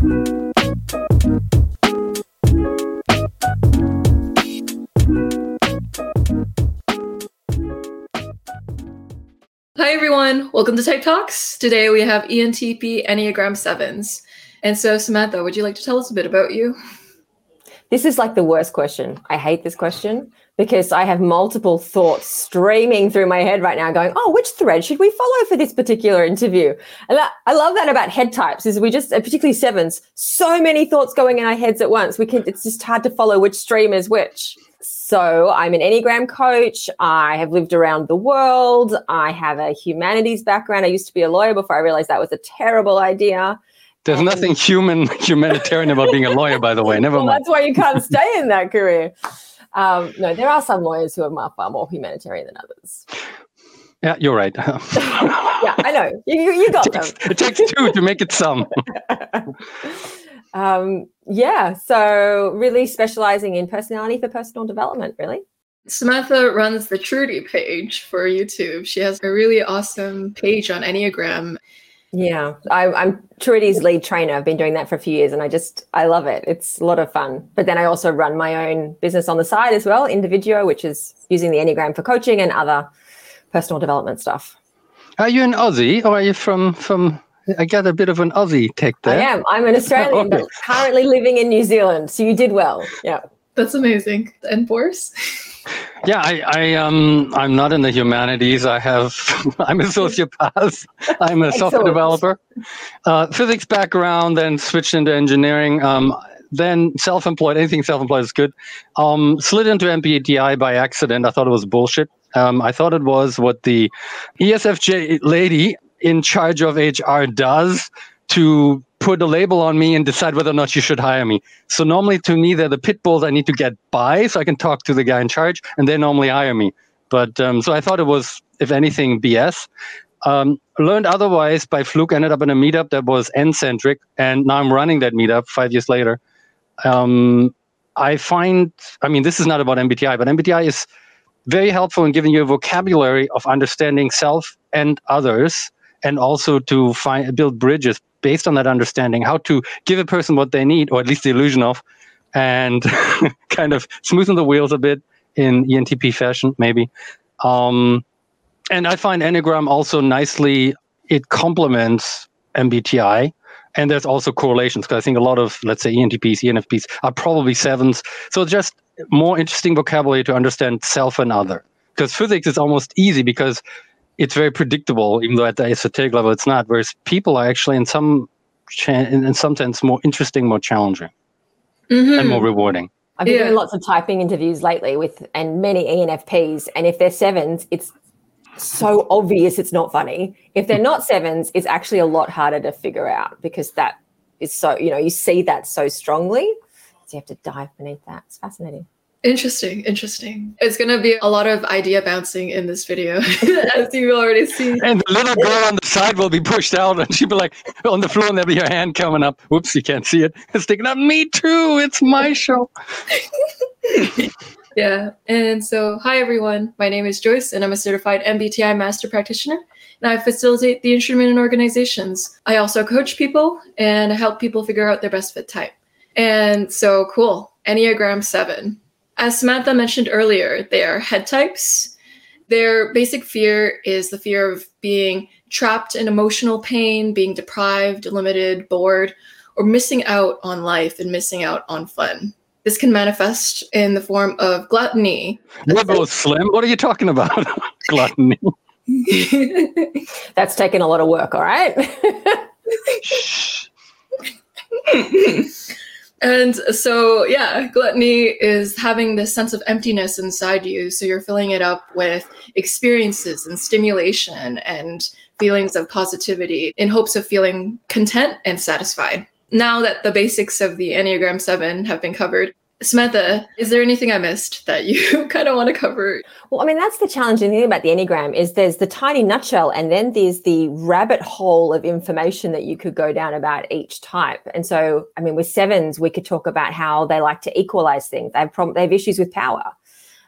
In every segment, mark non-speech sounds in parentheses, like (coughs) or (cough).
Hi, everyone. Welcome to Type Talks. Today we have ENTP Enneagram 7s. And so, Samantha, would you like to tell us a bit about you? This is like the worst question. I hate this question because I have multiple thoughts streaming through my head right now going, oh, which thread should we follow for this particular interview? And that, I love that about head types is we just, uh, particularly sevens, so many thoughts going in our heads at once. We can, it's just hard to follow which stream is which. So I'm an Enneagram coach. I have lived around the world. I have a humanities background. I used to be a lawyer before I realized that was a terrible idea. There's and, nothing human humanitarian about being a lawyer, by the way. (laughs) Never well, mind. That's why you can't stay in that career. Um, no, there are some lawyers who are far more humanitarian than others. Yeah, you're right. (laughs) (laughs) yeah, I know. You, you got it takes, them. It takes two to make it some. (laughs) um, yeah, so really specializing in personality for personal development, really. Samantha runs the Trudy page for YouTube. She has a really awesome page on Enneagram. Yeah, I, am Trudy's lead trainer. I've been doing that for a few years and I just, I love it. It's a lot of fun. But then I also run my own business on the side as well, Individuo, which is using the Enneagram for coaching and other personal development stuff. Are you an Aussie or are you from, from I got a bit of an Aussie tech there. I am. I'm an Australian, (laughs) but currently living in New Zealand. So you did well. Yeah. That's amazing. And Boris? (laughs) Yeah, I, I um I'm not in the humanities. I have (laughs) I'm a sociopath. (laughs) I'm a software developer. Uh, physics background, then switched into engineering. Um, then self-employed. Anything self-employed is good. Um, slid into MBTI by accident. I thought it was bullshit. Um, I thought it was what the ESFJ lady in charge of HR does to put a label on me and decide whether or not you should hire me. So normally to me, they're the pit bulls I need to get by so I can talk to the guy in charge and they normally hire me. But um, so I thought it was, if anything, BS. Um, learned otherwise by fluke, ended up in a meetup that was N centric. And now I'm running that meetup five years later. Um, I find, I mean, this is not about MBTI, but MBTI is very helpful in giving you a vocabulary of understanding self and others and also to find build bridges based on that understanding how to give a person what they need or at least the illusion of and (laughs) kind of smoothen the wheels a bit in entp fashion maybe. Um, and i find enneagram also nicely it complements mbti and there's also correlations because i think a lot of let's say entps enfps are probably sevens. So just more interesting vocabulary to understand self and other because physics is almost easy because it's very predictable, even though at the esoteric level it's not. Whereas people are actually in some cha- in, in some sense more interesting, more challenging, mm-hmm. and more rewarding. I've been yeah. doing lots of typing interviews lately with and many ENFPs, and if they're sevens, it's so obvious it's not funny. If they're not sevens, it's actually a lot harder to figure out because that is so you know you see that so strongly, so you have to dive beneath that. It's fascinating. Interesting, interesting. It's going to be a lot of idea bouncing in this video, (laughs) as you've already see. And the little girl on the side will be pushed out, and she'll be like on the floor, and there'll be her hand coming up. Whoops, you can't see it. It's sticking up. Me too. It's my show. (laughs) yeah. And so, hi, everyone. My name is Joyce, and I'm a certified MBTI master practitioner. And I facilitate the instrument in organizations. I also coach people and help people figure out their best fit type. And so, cool. Enneagram 7 as Samantha mentioned earlier, they are head types. Their basic fear is the fear of being trapped in emotional pain, being deprived, limited, bored, or missing out on life and missing out on fun. This can manifest in the form of gluttony. We're both slim. What are you talking about? (laughs) gluttony. (laughs) That's taken a lot of work, all right? (laughs) And so, yeah, gluttony is having this sense of emptiness inside you. So you're filling it up with experiences and stimulation and feelings of positivity in hopes of feeling content and satisfied. Now that the basics of the Enneagram 7 have been covered, Samantha, is there anything I missed that you (laughs) kind of want to cover? Well, I mean, that's the challenging thing about the Enneagram is there's the tiny nutshell and then there's the rabbit hole of information that you could go down about each type. And so, I mean, with sevens, we could talk about how they like to equalize things. They have, prob- they have issues with power.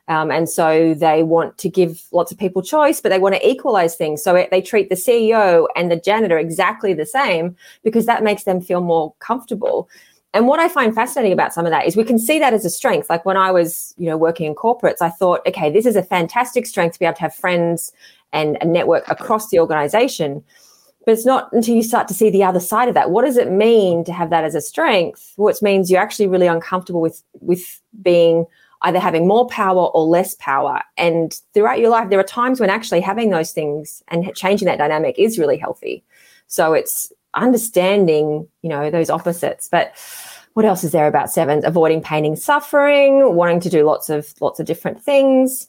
Um, and so they want to give lots of people choice, but they want to equalize things. So it, they treat the CEO and the janitor exactly the same because that makes them feel more comfortable. And what I find fascinating about some of that is we can see that as a strength. Like when I was, you know, working in corporates, I thought, okay, this is a fantastic strength to be able to have friends and a network across the organization. But it's not until you start to see the other side of that. What does it mean to have that as a strength? Which means you're actually really uncomfortable with with being either having more power or less power. And throughout your life, there are times when actually having those things and changing that dynamic is really healthy. So it's understanding, you know, those opposites. But what else is there about sevens? Avoiding pain and suffering, wanting to do lots of lots of different things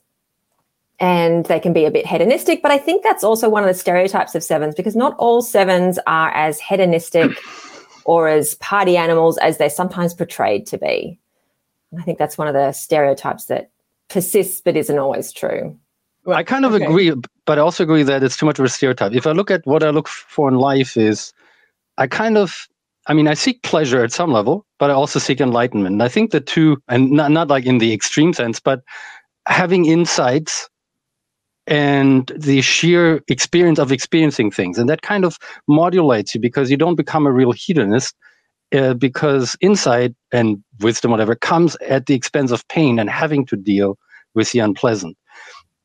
and they can be a bit hedonistic. But I think that's also one of the stereotypes of sevens because not all sevens are as hedonistic (clears throat) or as party animals as they're sometimes portrayed to be. And I think that's one of the stereotypes that persists but isn't always true. Well, I kind of okay. agree, but I also agree that it's too much of a stereotype. If I look at what I look for in life is I kind of I mean, I seek pleasure at some level, but I also seek enlightenment. I think the two, and not, not like in the extreme sense, but having insights and the sheer experience of experiencing things. And that kind of modulates you because you don't become a real hedonist uh, because insight and wisdom, whatever, comes at the expense of pain and having to deal with the unpleasant.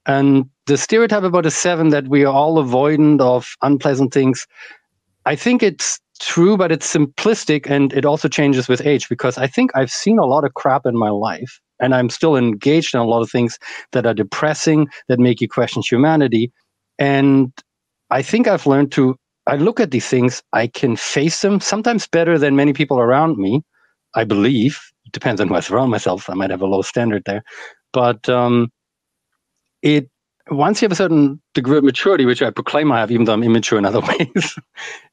And the stereotype about a seven that we are all avoidant of unpleasant things, I think it's true, but it's simplistic and it also changes with age because I think I've seen a lot of crap in my life and I'm still engaged in a lot of things that are depressing, that make you question humanity. And I think I've learned to, I look at these things, I can face them sometimes better than many people around me, I believe. Depends on who I surround myself. I might have a low standard there. But um, it, once you have a certain degree of maturity, which I proclaim I have, even though I'm immature in other (laughs) ways,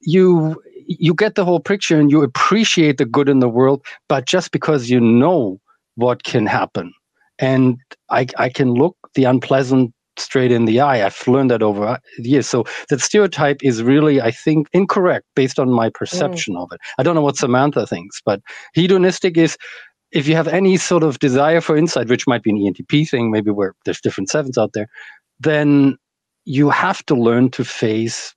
you you get the whole picture and you appreciate the good in the world. But just because you know what can happen. And I, I can look the unpleasant straight in the eye. I've learned that over years. So that stereotype is really, I think, incorrect based on my perception mm. of it. I don't know what Samantha thinks, but hedonistic is if you have any sort of desire for insight, which might be an ENTP thing, maybe where there's different sevens out there, then you have to learn to face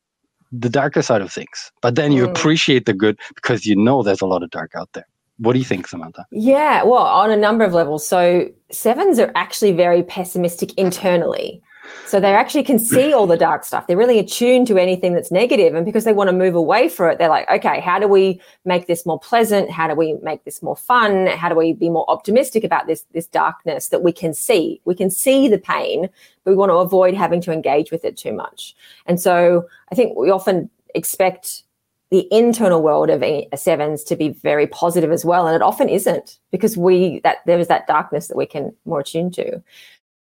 the darker side of things. But then you mm. appreciate the good because you know there's a lot of dark out there. What do you think, Samantha? Yeah, well, on a number of levels. So sevens are actually very pessimistic internally. So they actually can see all the dark stuff. They're really attuned to anything that's negative, And because they want to move away from it, they're like, okay, how do we make this more pleasant? How do we make this more fun? How do we be more optimistic about this, this darkness that we can see? We can see the pain, but we want to avoid having to engage with it too much. And so I think we often expect the internal world of sevens to be very positive as well and it often isn't because we that there is that darkness that we can more attune to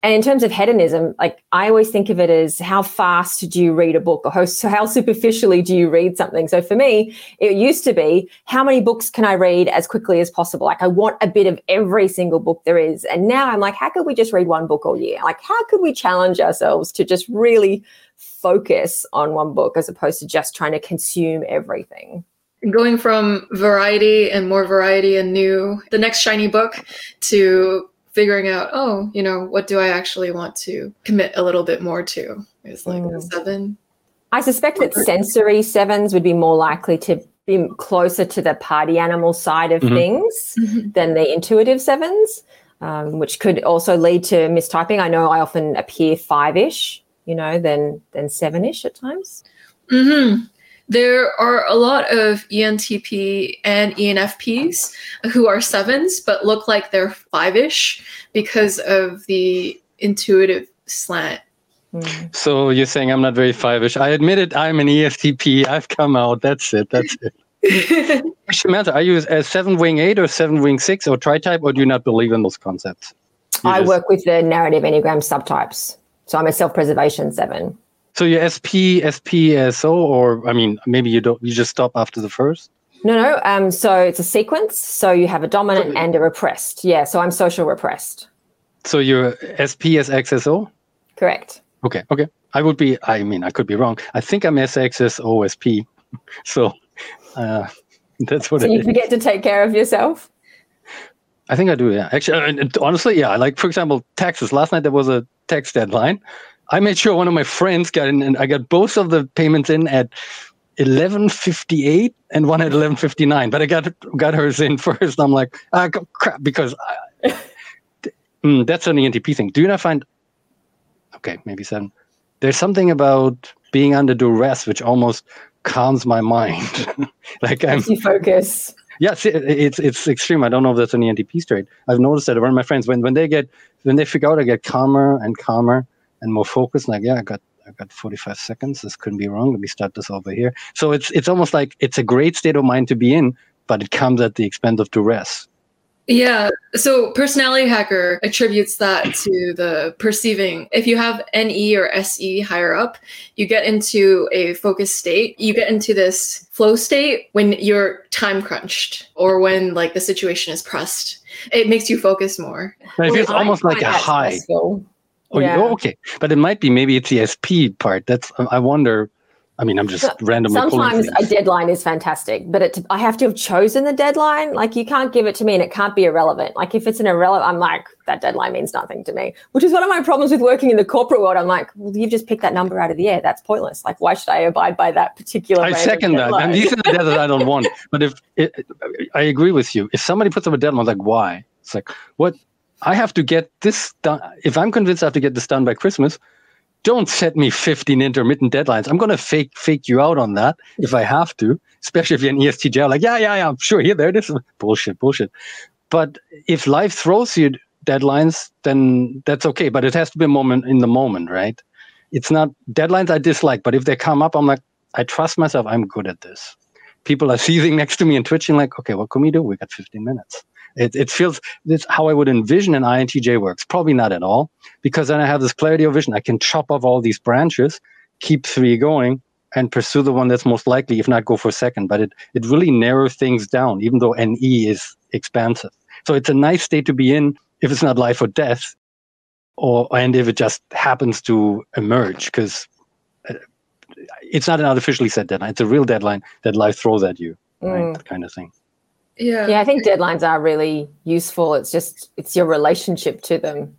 and in terms of hedonism, like I always think of it as how fast do you read a book or how, how superficially do you read something? So for me, it used to be how many books can I read as quickly as possible? Like I want a bit of every single book there is. And now I'm like, how could we just read one book all year? Like, how could we challenge ourselves to just really focus on one book as opposed to just trying to consume everything? Going from variety and more variety and new, the next shiny book to figuring out, oh, you know, what do I actually want to commit a little bit more to? Is like mm. seven. I suspect that sensory sevens would be more likely to be closer to the party animal side of mm-hmm. things mm-hmm. than the intuitive sevens, um, which could also lead to mistyping. I know I often appear five ish, you know, than than seven ish at times. Mm-hmm. There are a lot of ENTP and ENFPs who are sevens but look like they're five ish because of the intuitive slant. Mm. So you're saying I'm not very five ish. I admit it, I'm an ESTP. I've come out. That's it. That's it. (laughs) Samantha, are you a seven wing eight or seven wing six or tri type, or do you not believe in those concepts? You I just... work with the narrative Enneagram subtypes. So I'm a self preservation seven. So your SP, SPSO, or I mean, maybe you don't, you just stop after the first. No, no. Um, so it's a sequence. So you have a dominant and a repressed. Yeah. So I'm social repressed. So you're SP as XSO. Correct. Okay. Okay. I would be. I mean, I could be wrong. I think I'm SXSO SP. (laughs) So uh, that's what. So you forget to take care of yourself. I think I do. Yeah, actually, honestly, yeah. Like for example, taxes. Last night there was a tax deadline. I made sure one of my friends got in, and I got both of the payments in at 11:58 and one at 11:59. But I got got hers in (laughs) first. I'm like, ah, crap, because I, (laughs) mm, that's an ENTP thing. Do you not find? Okay, maybe seven. There's something about being under duress which almost calms my mind. (laughs) like I'm you focus. Yes, it, it's it's extreme. I don't know if that's an ENTP trait. I've noticed that around my friends when when they get when they figure out, I get calmer and calmer and more focused. Like, yeah, I got I got 45 seconds. This couldn't be wrong. Let me start this over here. So it's it's almost like it's a great state of mind to be in, but it comes at the expense of duress. Yeah. So personality hacker attributes that to the perceiving. If you have NE or SE higher up, you get into a focused state. You get into this flow state when you're time crunched or when like the situation is pressed. It makes you focus more. It feels almost like a high. Stressful. Oh, yeah. oh, okay. But it might be maybe it's the SP part. That's I wonder. I mean, I'm just randomly. Sometimes a deadline is fantastic, but it, I have to have chosen the deadline. Like you can't give it to me, and it can't be irrelevant. Like if it's an irrelevant, I'm like that deadline means nothing to me. Which is one of my problems with working in the corporate world. I'm like, well, you've just picked that number out of the air. That's pointless. Like, why should I abide by that particular? I second that, and these are the deadlines I don't want. But if it, I agree with you, if somebody puts up a deadline, I'm like, why? It's like, what? I have to get this done. If I'm convinced I have to get this done by Christmas, don't set me 15 intermittent deadlines. I'm going to fake fake you out on that if I have to, especially if you're an ESTJ. Like, yeah, yeah, yeah, I'm sure, here, there it is. Bullshit, bullshit. But if life throws you deadlines, then that's okay. But it has to be a moment in the moment, right? It's not deadlines I dislike, but if they come up, I'm like, I trust myself. I'm good at this. People are seething next to me and twitching, like, okay, what can we do? We got 15 minutes. It, it feels that's how I would envision an INTJ works. Probably not at all, because then I have this clarity of vision. I can chop off all these branches, keep three going, and pursue the one that's most likely, if not go for second. But it it really narrows things down, even though NE is expansive. So it's a nice state to be in if it's not life or death, or and if it just happens to emerge, because uh, it's not an artificially set deadline. It's a real deadline that life throws at you, right? Mm. That kind of thing. Yeah. Yeah, I think deadlines are really useful. It's just it's your relationship to them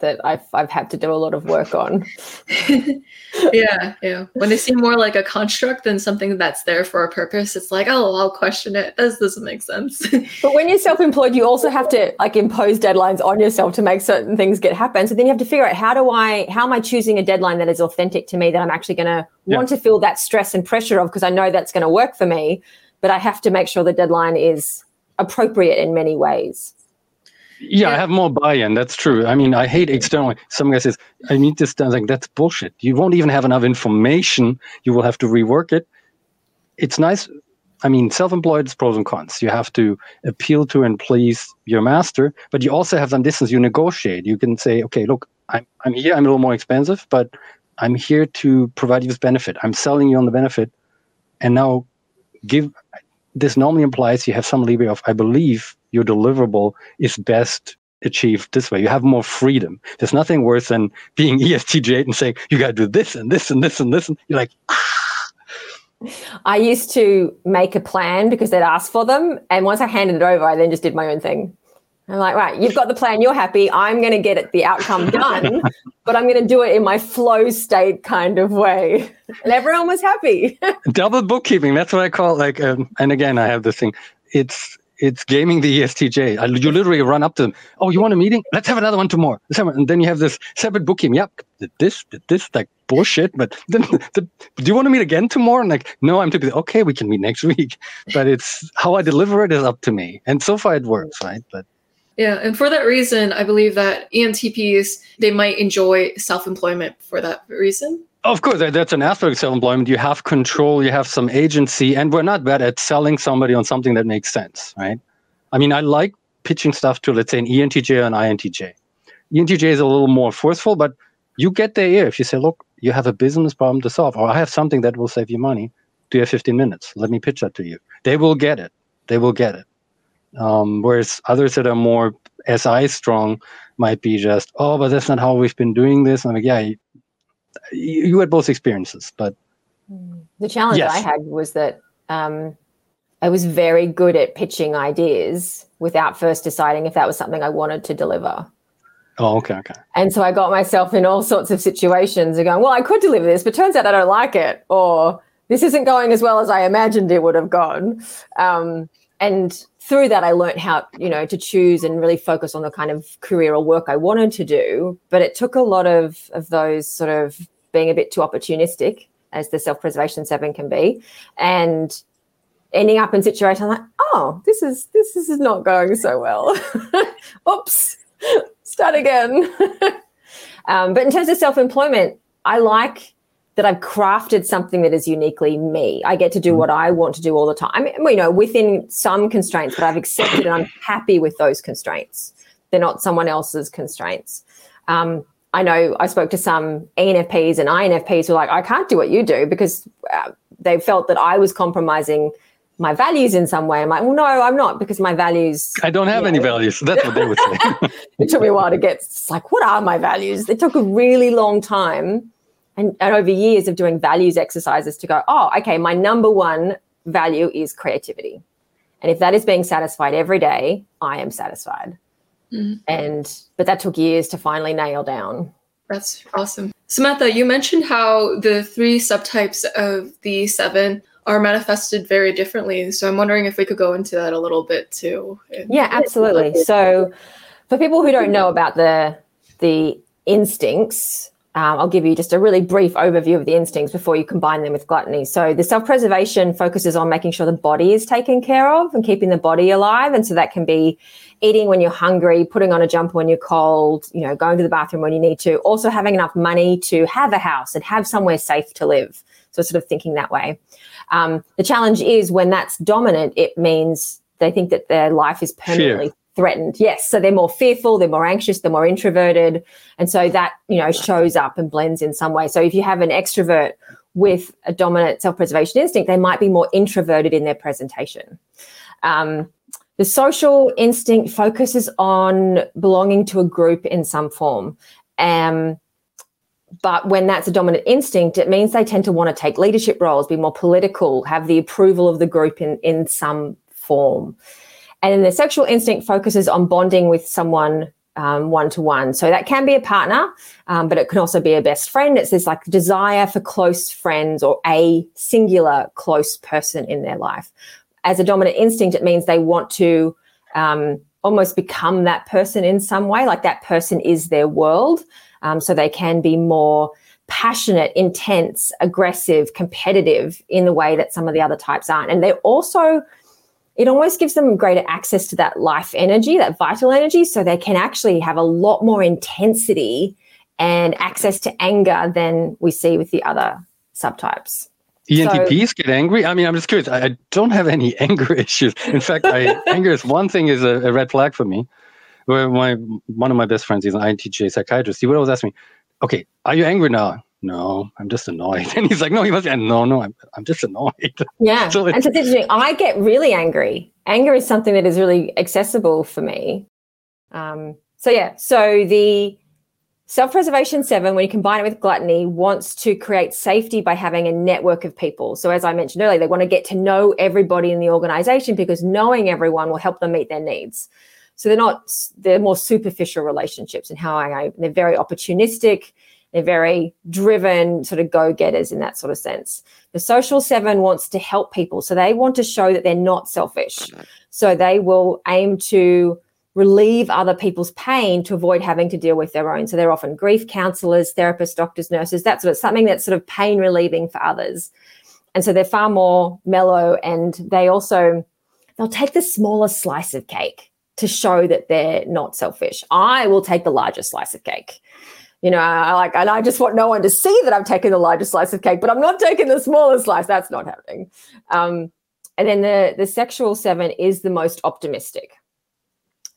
that I've I've had to do a lot of work on. (laughs) yeah, yeah. When they seem more like a construct than something that's there for a purpose, it's like, oh, I'll question it. This doesn't make sense. (laughs) but when you're self-employed, you also have to like impose deadlines on yourself to make certain things get happen. So then you have to figure out how do I how am I choosing a deadline that is authentic to me that I'm actually going to yeah. want to feel that stress and pressure of because I know that's going to work for me but I have to make sure the deadline is appropriate in many ways. Yeah, I have more buy-in. That's true. I mean, I hate external. Some guy says, "I need this done." Like that's bullshit. You won't even have enough information. You will have to rework it. It's nice. I mean, self-employed is pros and cons. You have to appeal to and please your master, but you also have some distance. You negotiate. You can say, "Okay, look, I'm I'm here. I'm a little more expensive, but I'm here to provide you this benefit. I'm selling you on the benefit, and now give this normally implies you have some leeway of i believe your deliverable is best achieved this way you have more freedom there's nothing worse than being (laughs) estj and saying you got to do this and this and this and this and you're like ah. I used to make a plan because they'd ask for them. And once I handed it over, I then just did my own thing. I'm like, right, you've got the plan, you're happy. I'm going to get it, the outcome (laughs) done, but I'm going to do it in my flow state kind of way. And everyone was happy. (laughs) Double bookkeeping. That's what I call like, um, and again, I have this thing. It's, it's gaming the ESTJ. You literally run up to them. Oh, you want a meeting? Let's have another one tomorrow. And then you have this separate bookkeeping. Yep. Did this, did this, like bullshit. But (laughs) then, the, do you want to meet again tomorrow? And like, no, I'm typically, okay, we can meet next week. But it's how I deliver it is up to me. And so far it works, right? But yeah, and for that reason, I believe that ENTPs they might enjoy self-employment for that reason. Of course, that's an aspect of self-employment. You have control, you have some agency, and we're not bad at selling somebody on something that makes sense, right? I mean, I like pitching stuff to, let's say, an ENTJ or an INTJ. ENTJ is a little more forceful, but you get their ear if you say, "Look, you have a business problem to solve, or I have something that will save you money. Do you have 15 minutes? Let me pitch that to you." They will get it. They will get it. Um, whereas others that are more SI strong might be just, oh, but that's not how we've been doing this. I'm like, yeah, you, you had both experiences, but the challenge yes. I had was that um, I was very good at pitching ideas without first deciding if that was something I wanted to deliver. Oh, okay, okay. And so I got myself in all sorts of situations and going, well, I could deliver this, but turns out I don't like it, or this isn't going as well as I imagined it would have gone. Um, and through that, I learned how, you know, to choose and really focus on the kind of career or work I wanted to do. But it took a lot of of those sort of being a bit too opportunistic, as the self preservation seven can be, and ending up in situations like, oh, this is this is not going so well. (laughs) Oops, start again. (laughs) um, but in terms of self employment, I like that I've crafted something that is uniquely me. I get to do mm. what I want to do all the time. I mean, you know, within some constraints, but I've accepted and I'm happy with those constraints. They're not someone else's constraints. Um, I know I spoke to some ENFPs and INFPs who are like, I can't do what you do because uh, they felt that I was compromising my values in some way. I'm like, well, no, I'm not because my values. I don't have any know. values. That's what they would say. (laughs) it took me a while to get it's like, what are my values? It took a really long time and, and over years of doing values exercises to go, oh, okay, my number one value is creativity. And if that is being satisfied every day, I am satisfied. Mm-hmm. And but that took years to finally nail down. That's awesome. Samantha, you mentioned how the three subtypes of the seven are manifested very differently. So I'm wondering if we could go into that a little bit too. Yeah, absolutely. So for people who don't know about the the instincts, um, I'll give you just a really brief overview of the instincts before you combine them with gluttony. So, the self preservation focuses on making sure the body is taken care of and keeping the body alive. And so, that can be eating when you're hungry, putting on a jumper when you're cold, you know, going to the bathroom when you need to, also having enough money to have a house and have somewhere safe to live. So, sort of thinking that way. Um, the challenge is when that's dominant, it means they think that their life is permanently Fear threatened. Yes. So they're more fearful, they're more anxious, they're more introverted. And so that, you know, shows up and blends in some way. So if you have an extrovert with a dominant self preservation instinct, they might be more introverted in their presentation. Um, the social instinct focuses on belonging to a group in some form. Um, but when that's a dominant instinct, it means they tend to want to take leadership roles, be more political, have the approval of the group in, in some form. And then the sexual instinct focuses on bonding with someone one to one. So that can be a partner, um, but it can also be a best friend. It's this like desire for close friends or a singular close person in their life. As a dominant instinct, it means they want to um, almost become that person in some way, like that person is their world. Um, so they can be more passionate, intense, aggressive, competitive in the way that some of the other types aren't. And they're also it almost gives them greater access to that life energy, that vital energy, so they can actually have a lot more intensity and access to anger than we see with the other subtypes. ENTPs so, get angry. I mean, I'm just curious. I, I don't have any (laughs) anger issues. In fact, I, anger is one thing is a, a, red flag for me. Where my one of my best friends, he's an INTJ psychiatrist. He would always ask me, "Okay, are you angry now?" No, I'm just annoyed. (laughs) And he's like, no, he was, and no, no, I'm, I'm just annoyed. (laughs) Yeah. so and so it's interesting. I get really angry. Anger is something that is really accessible for me. Um, so yeah, so the self-preservation seven, when you combine it with gluttony, wants to create safety by having a network of people. So as I mentioned earlier, they want to get to know everybody in the organization because knowing everyone will help them meet their needs. So they're not, they're more superficial relationships and how I, they're very opportunistic they're very driven, sort of go getters in that sort of sense. The social seven wants to help people. So they want to show that they're not selfish. So they will aim to relieve other people's pain to avoid having to deal with their own. So they're often grief counselors, therapists, doctors, nurses, that sort of something that's sort of pain relieving for others. And so they're far more mellow and they also they'll take the smaller slice of cake to show that they're not selfish. I will take the larger slice of cake you know, I like, and I just want no one to see that I'm taking the largest slice of cake, but I'm not taking the smallest slice. That's not happening. Um, and then the the sexual seven is the most optimistic.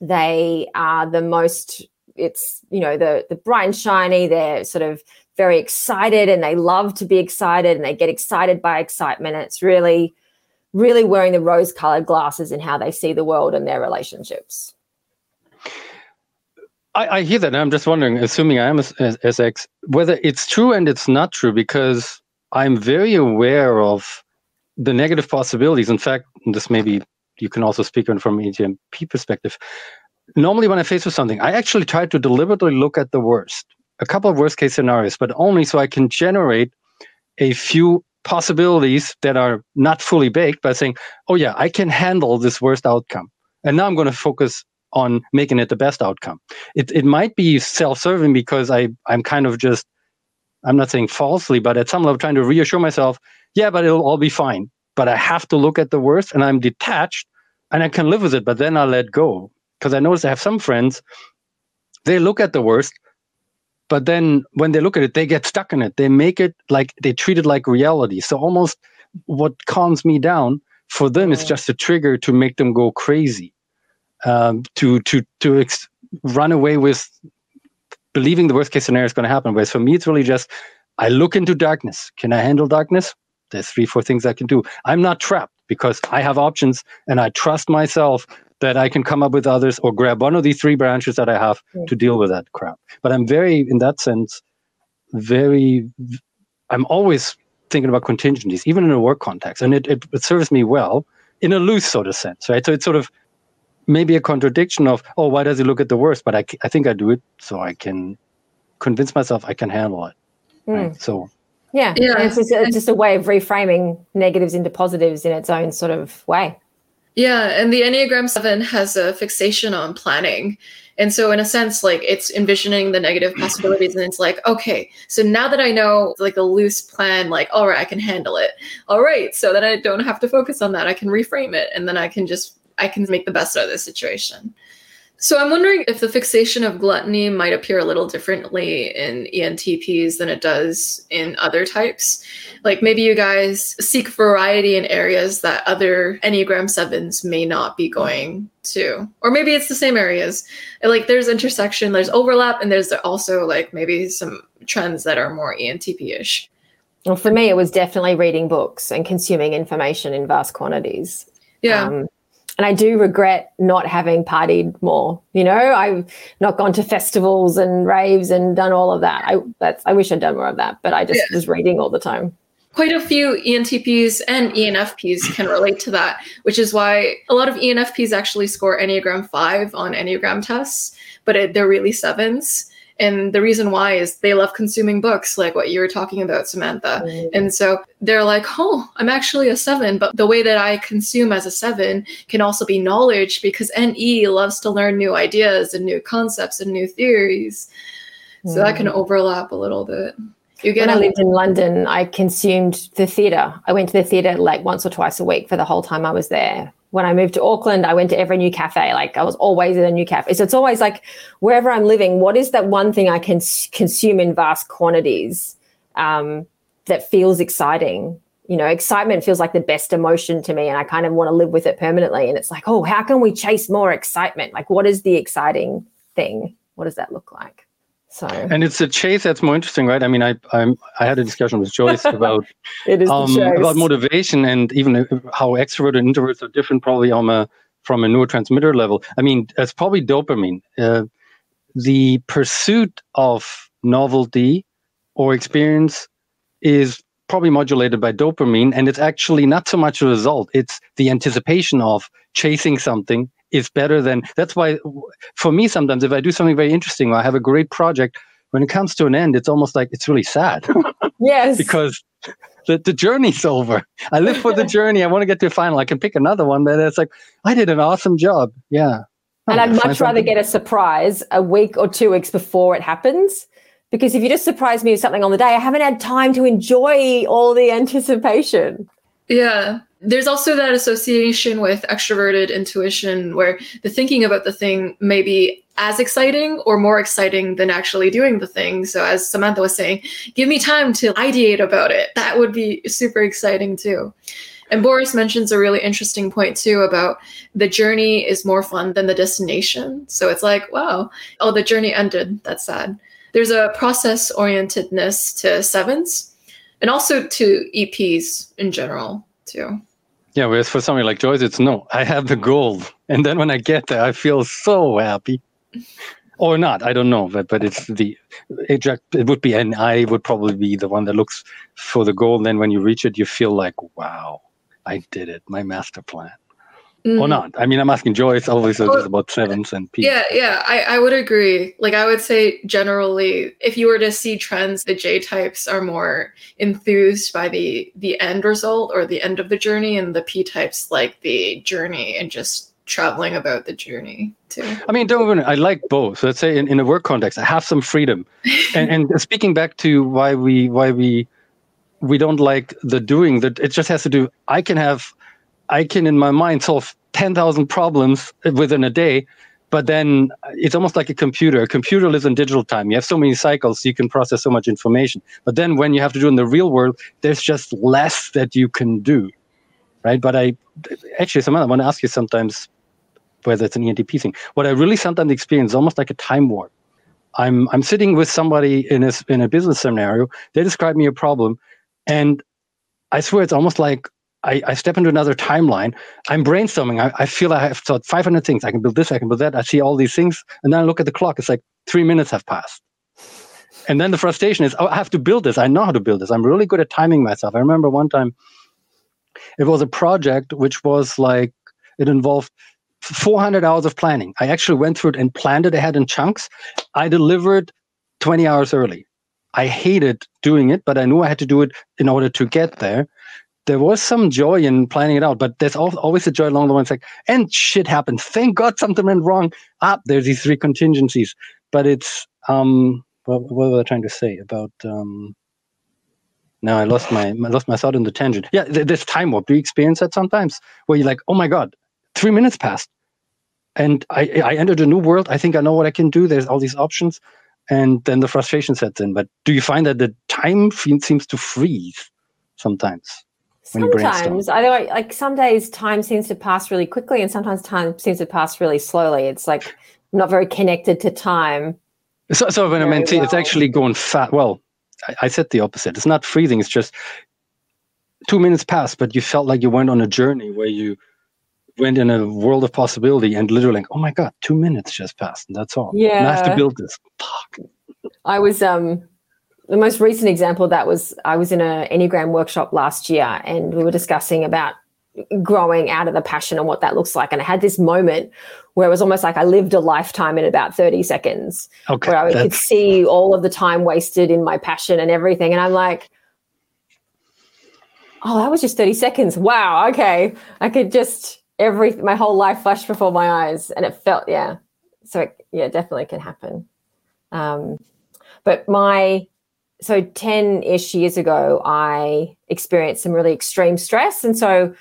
They are the most. It's you know the the bright and shiny. They're sort of very excited, and they love to be excited, and they get excited by excitement. It's really, really wearing the rose colored glasses in how they see the world and their relationships. I, I, hear that. I'm just wondering, assuming I am a SX, whether it's true and it's not true, because I'm very aware of the negative possibilities. In fact, this maybe you can also speak on from ENTP perspective. Normally, when I face with something, I actually try to deliberately look at the worst, a couple of worst case scenarios, but only so I can generate a few possibilities that are not fully baked by saying, oh, yeah, I can handle this worst outcome. And now I'm going to focus on making it the best outcome. It, it might be self serving because I, I'm kind of just, I'm not saying falsely, but at some level trying to reassure myself, yeah, but it'll all be fine. But I have to look at the worst and I'm detached and I can live with it, but then I'll let go. Because I notice I have some friends, they look at the worst but then when they look at it they get stuck in it they make it like they treat it like reality so almost what calms me down for them is just a trigger to make them go crazy um, to to to ex- run away with believing the worst case scenario is going to happen whereas for me it's really just i look into darkness can i handle darkness there's three four things i can do i'm not trapped because i have options and i trust myself that I can come up with others or grab one of these three branches that I have to deal with that crap. But I'm very, in that sense, very, I'm always thinking about contingencies, even in a work context. And it, it, it serves me well in a loose sort of sense, right? So it's sort of maybe a contradiction of, oh, why does he look at the worst? But I, I think I do it so I can convince myself I can handle it. Mm. Right? So yeah, yeah. It's, just, it's just a way of reframing negatives into positives in its own sort of way. Yeah, and the Enneagram 7 has a fixation on planning. And so in a sense like it's envisioning the negative possibilities and it's like okay, so now that I know like a loose plan like all right, I can handle it. All right, so then I don't have to focus on that. I can reframe it and then I can just I can make the best out of this situation. So I'm wondering if the fixation of gluttony might appear a little differently in ENTPs than it does in other types. Like maybe you guys seek variety in areas that other Enneagram 7s may not be going to. Or maybe it's the same areas. Like there's intersection, there's overlap, and there's also like maybe some trends that are more ENTP-ish. Well, for me, it was definitely reading books and consuming information in vast quantities. Yeah. Um, and I do regret not having partied more. You know, I've not gone to festivals and raves and done all of that. I that's I wish I'd done more of that, but I just yeah. was reading all the time. Quite a few ENTPs and ENFPs can relate to that, which is why a lot of ENFPs actually score Enneagram 5 on Enneagram tests, but it, they're really sevens and the reason why is they love consuming books like what you were talking about samantha mm-hmm. and so they're like oh i'm actually a seven but the way that i consume as a seven can also be knowledge because ne loves to learn new ideas and new concepts and new theories so mm-hmm. that can mm. overlap a little bit you get when I lived in London, I consumed the theatre. I went to the theatre like once or twice a week for the whole time I was there when I moved to Auckland, I went to every new cafe. Like I was always in a new cafe. So it's always like wherever I'm living, what is that one thing I can consume in vast quantities um, that feels exciting? You know, excitement feels like the best emotion to me, and I kind of want to live with it permanently. And it's like, oh, how can we chase more excitement? Like, what is the exciting thing? What does that look like? So and it's a chase that's more interesting, right? I mean, I I'm, i had a discussion with Joyce (laughs) about um, about motivation and even how extroverted and introverts are different, probably on a from a neurotransmitter level. I mean, it's probably dopamine. Uh, the pursuit of novelty or experience is probably modulated by dopamine, and it's actually not so much a result; it's the anticipation of chasing something is better than that's why for me sometimes if i do something very interesting or i have a great project when it comes to an end it's almost like it's really sad. (laughs) Yes. Because the, the journey's over. I live for the journey i want to get to a final i can pick another one but it's like i did an awesome job yeah. And i'd much rather get a surprise a week or two weeks before it happens because if you just surprise me with something on the day i haven't had time to enjoy all the anticipation. Yeah there's also that association with extroverted intuition where the thinking about the thing may be as exciting or more exciting than actually doing the thing. So, as Samantha was saying, give me time to ideate about it. That would be super exciting too. And Boris mentions a really interesting point too about the journey is more fun than the destination. So it's like, wow, oh, the journey ended. That's sad. There's a process orientedness to sevens and also to EPs in general too. Yeah, whereas for somebody like Joyce, it's no, I have the goal. And then when I get there, I feel so happy. or not, I don't know, but but it's the it, it would be, and I would probably be the one that looks for the goal. And then when you reach it, you feel like, wow, I did it. My master plan. Mm. Or not. I mean, I'm asking Joyce, obviously, well, about sevens and P. Yeah, yeah, I, I would agree. Like, I would say generally, if you were to see trends, the J types are more enthused by the the end result or the end of the journey, and the P types like the journey and just traveling about the journey too. I mean, don't I like both. Let's say in, in a work context, I have some freedom. (laughs) and, and speaking back to why we why we we don't like the doing that it just has to do i can have I can in my mind solve 10,000 problems within a day, but then it's almost like a computer. A computer lives in digital time. You have so many cycles, you can process so much information. But then when you have to do in the real world, there's just less that you can do, right? But I actually, Samantha, I want to ask you sometimes whether it's an ENTP thing. What I really sometimes experience is almost like a time warp. I'm I'm sitting with somebody in a in a business scenario. They describe me a problem, and I swear it's almost like I, I, step into another timeline. I'm brainstorming. I, I, feel I have thought 500 things. I can build this. I can build that. I see all these things, and then I look at the clock. It's like three minutes have passed, and then the frustration is, oh, I have to build this. I know how to build this. I'm really good at timing myself. I remember one time, it was a project which was like it involved 400 hours of planning. I actually went through it and planned it ahead in chunks. I delivered 20 hours early. I hated doing it, but I knew I had to do it in order to get there there was some joy in planning it out, but there's always a joy along the way. Like, and shit happened. Thank God something went wrong. Ah, there's these three contingencies. But it's um, what, what was I trying to say about um? Now I lost my I lost my thought in the tangent. Yeah, this time warp. Do you experience that sometimes, where you're like, oh my God, three minutes passed, and I I entered a new world. I think I know what I can do. There's all these options, and then the frustration sets in. But do you find that the time seems to freeze sometimes? Sometimes I know, like some days time seems to pass really quickly, and sometimes time seems to pass really slowly. It's like not very connected to time. So, so when I meant well. it's actually going fast. Well, I, I, said the opposite. It's not freezing. It's just two minutes passed, but you felt like you went on a journey where you went in a world of possibility and literally like, oh my god, two minutes just passed, and that's all. Yeah, and I have to build this. Fuck. I was um the most recent example of that was I was in an Enneagram workshop last year and we were discussing about growing out of the passion and what that looks like. And I had this moment where it was almost like I lived a lifetime in about 30 seconds. Okay, where I could see all of the time wasted in my passion and everything. And I'm like, oh, that was just 30 seconds. Wow. Okay. I could just every my whole life flashed before my eyes. And it felt, yeah. So it, yeah, definitely can happen. Um, but my so 10 ish years ago, I experienced some really extreme stress. And so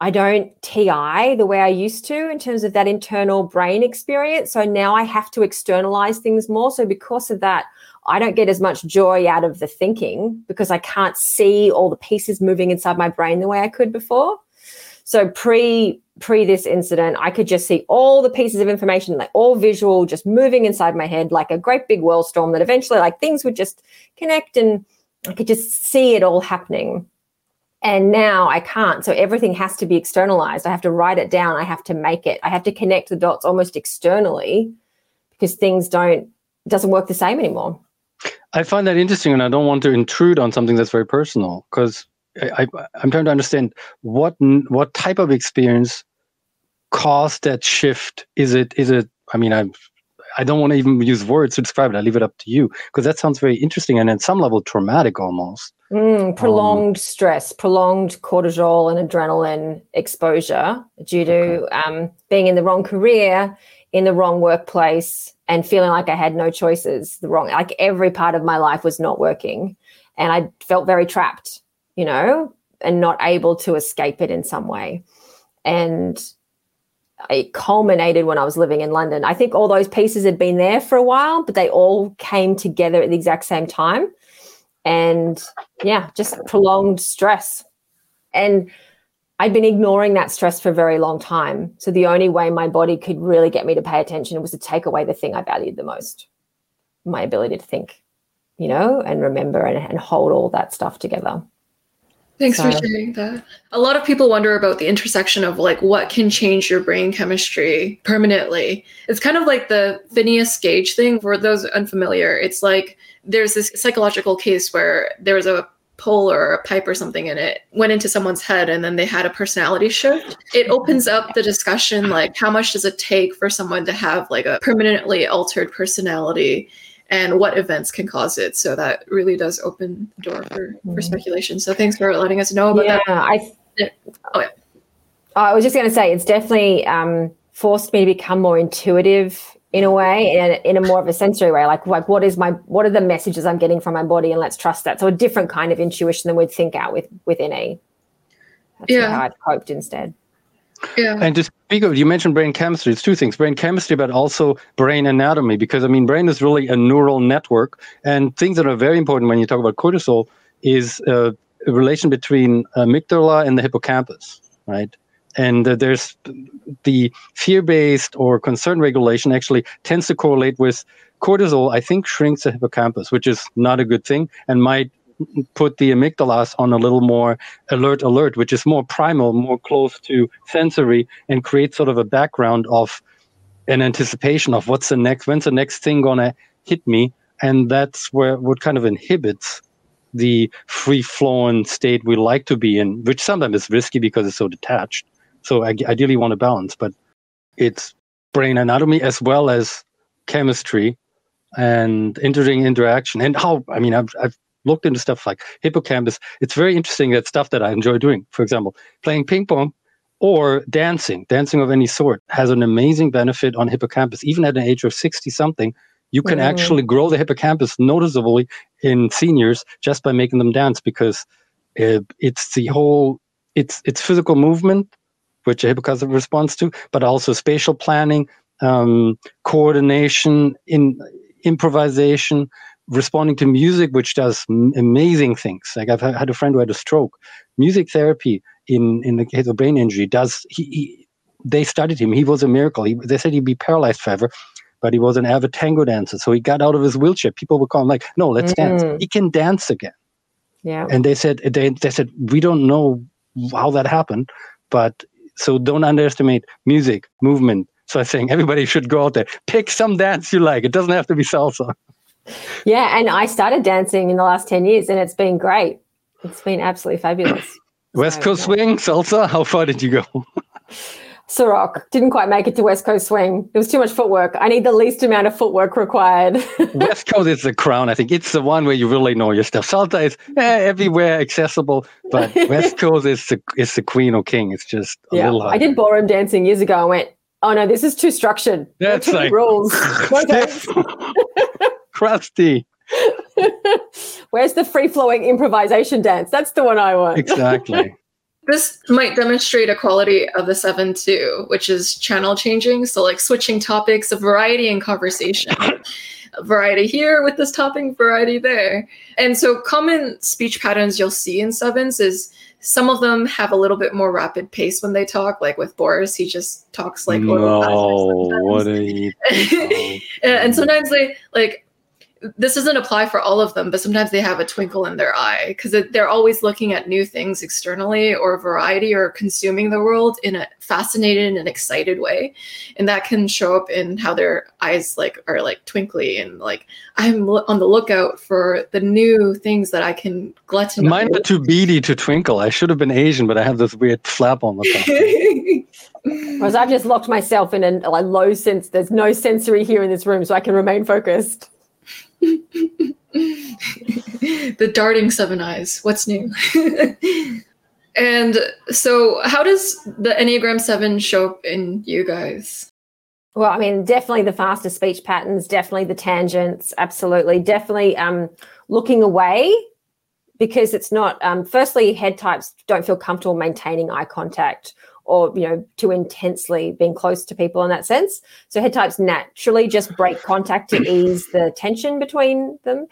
I don't TI the way I used to in terms of that internal brain experience. So now I have to externalize things more. So because of that, I don't get as much joy out of the thinking because I can't see all the pieces moving inside my brain the way I could before. So pre pre this incident, I could just see all the pieces of information, like all visual, just moving inside my head like a great big whirlstorm that eventually like things would just connect and I could just see it all happening. And now I can't. So everything has to be externalized. I have to write it down. I have to make it. I have to connect the dots almost externally because things don't doesn't work the same anymore. I find that interesting and I don't want to intrude on something that's very personal because I, am trying to understand what what type of experience caused that shift. Is it is it? I mean, I I don't want to even use words to describe it. I leave it up to you because that sounds very interesting and at some level traumatic almost. Mm, prolonged um, stress, prolonged cortisol and adrenaline exposure due to okay. um, being in the wrong career, in the wrong workplace, and feeling like I had no choices. The wrong, like every part of my life was not working, and I felt very trapped you know, and not able to escape it in some way. And it culminated when I was living in London. I think all those pieces had been there for a while, but they all came together at the exact same time. And yeah, just prolonged stress. And I'd been ignoring that stress for a very long time. So the only way my body could really get me to pay attention was to take away the thing I valued the most my ability to think, you know, and remember and, and hold all that stuff together. Thanks so. for sharing that. A lot of people wonder about the intersection of like what can change your brain chemistry permanently. It's kind of like the Phineas Gage thing. For those unfamiliar, it's like there's this psychological case where there was a pole or a pipe or something in it went into someone's head and then they had a personality shift it opens up the discussion like how much does it take for someone to have like a permanently altered personality and what events can cause it so that really does open the door for, for Mhm. speculation so thanks for letting us know about yeah, that I. Oh, yeah. I was just going to say it's definitely um, forced me to become more intuitive in a way, and in a more of a sensory way. Like, like what is my what are the messages I'm getting from my body, and let's trust that. So a different kind of intuition than we'd think out with with NE. That's Yeah. how I've coped instead. Yeah And to speak of, you mentioned brain chemistry. It's two things: brain chemistry, but also brain anatomy. Because I mean, brain is really a neural network, and things that are very important when you talk about cortisol is uh, a relation between amygdala and the hippocampus, right? And uh, there's the fear-based or concern regulation actually tends to correlate with cortisol. I think shrinks the hippocampus, which is not a good thing, and might put the amygdalas on a little more alert alert which is more primal more close to sensory and create sort of a background of an anticipation of what's the next when's the next thing gonna hit me. And that's where what kind of inhibits the free flowing state we like to be in which sometimes is risky because it's so detached. So I, ideally want to balance but it's brain anatomy as well as chemistry and interesting interaction and how i mean I've, I've looked into stuff like hippocampus. It's very interesting that stuff that I enjoy doing. For example, playing ping pong or dancing, dancing of any sort, has an amazing benefit on hippocampus. Even at an age of 60 something, you can Mm. actually grow the hippocampus noticeably in seniors just by making them dance because uh, it's the whole, it's, it's physical movement, which the hippocampus responds to, but also spatial planning, um, coordination, in improvisation, responding to music, which does m- amazing things. Like I've had a friend who had a stroke. Music therapy in in the case of brain injury does. He, he they studied him. He was a miracle. He, they said he'd be paralyzed forever, but he was an avid tango dancer. So he got out of his wheelchair. People would call him like, "No, let's dance." Mm. He can dance again. Yeah. And they said they they said we don't know how that happened, but so don't underestimate music, movement. So I'm saying everybody should go out there, pick some dance you like. It doesn't have to be salsa. Yeah, and I started dancing in the last 10 years and it's been great. It's been absolutely fabulous. (clears throat) West So, Coast yeah. swing, salsa. How far did you go? (laughs) Ciroc didn't quite make it to West Coast Swing. It was too much footwork. I need the least amount of footwork required. (laughs) West Coast is the crown. I think it's the one where you really know your stuff. Salsa is eh, everywhere accessible, but (laughs) West Coast is the is the queen or king. It's just a yeah, little. I did ballroom dancing years ago. I went, oh no, this is too structured. There That's too like rules. No crusty. (laughs) Where's the free flowing improvisation dance? That's the one I want. Exactly. (laughs) This might demonstrate a quality of the seven too, which is channel changing. So like switching topics a variety in conversation. (laughs) variety here with this topic, variety there. And so common speech patterns you'll see in sevens is some of them have a little bit more rapid pace when they talk. Like with Boris, he just talks like a little faster no, what are you? and and sometimes they like this doesn't apply for all of them but sometimes they have a twinkle in their eye because they're always looking at new things externally or variety or consuming the world in a fascinated and excited way and that can show up in how their eyes like are like twinkly and like i'm lo- on the lookout for the new things that i can glutton Mine are too beady to twinkle. I should have been Asian, but I have this weird flap on the top. (laughs) Whereas I've just locked myself in a like, low sense. There's no sensory here in this room, so I can remain focused. (laughs) the darting seven eyes. What's new? (laughs) and so, how does the Enneagram Seven show up in you guys? Well, I mean, definitely the faster speech patterns, definitely the tangents, absolutely, definitely um, looking away because it's not. Um, firstly, head types don't feel comfortable maintaining eye contact or you know too intensely being close to people in that sense. So head types naturally just break contact to ease the tension between them.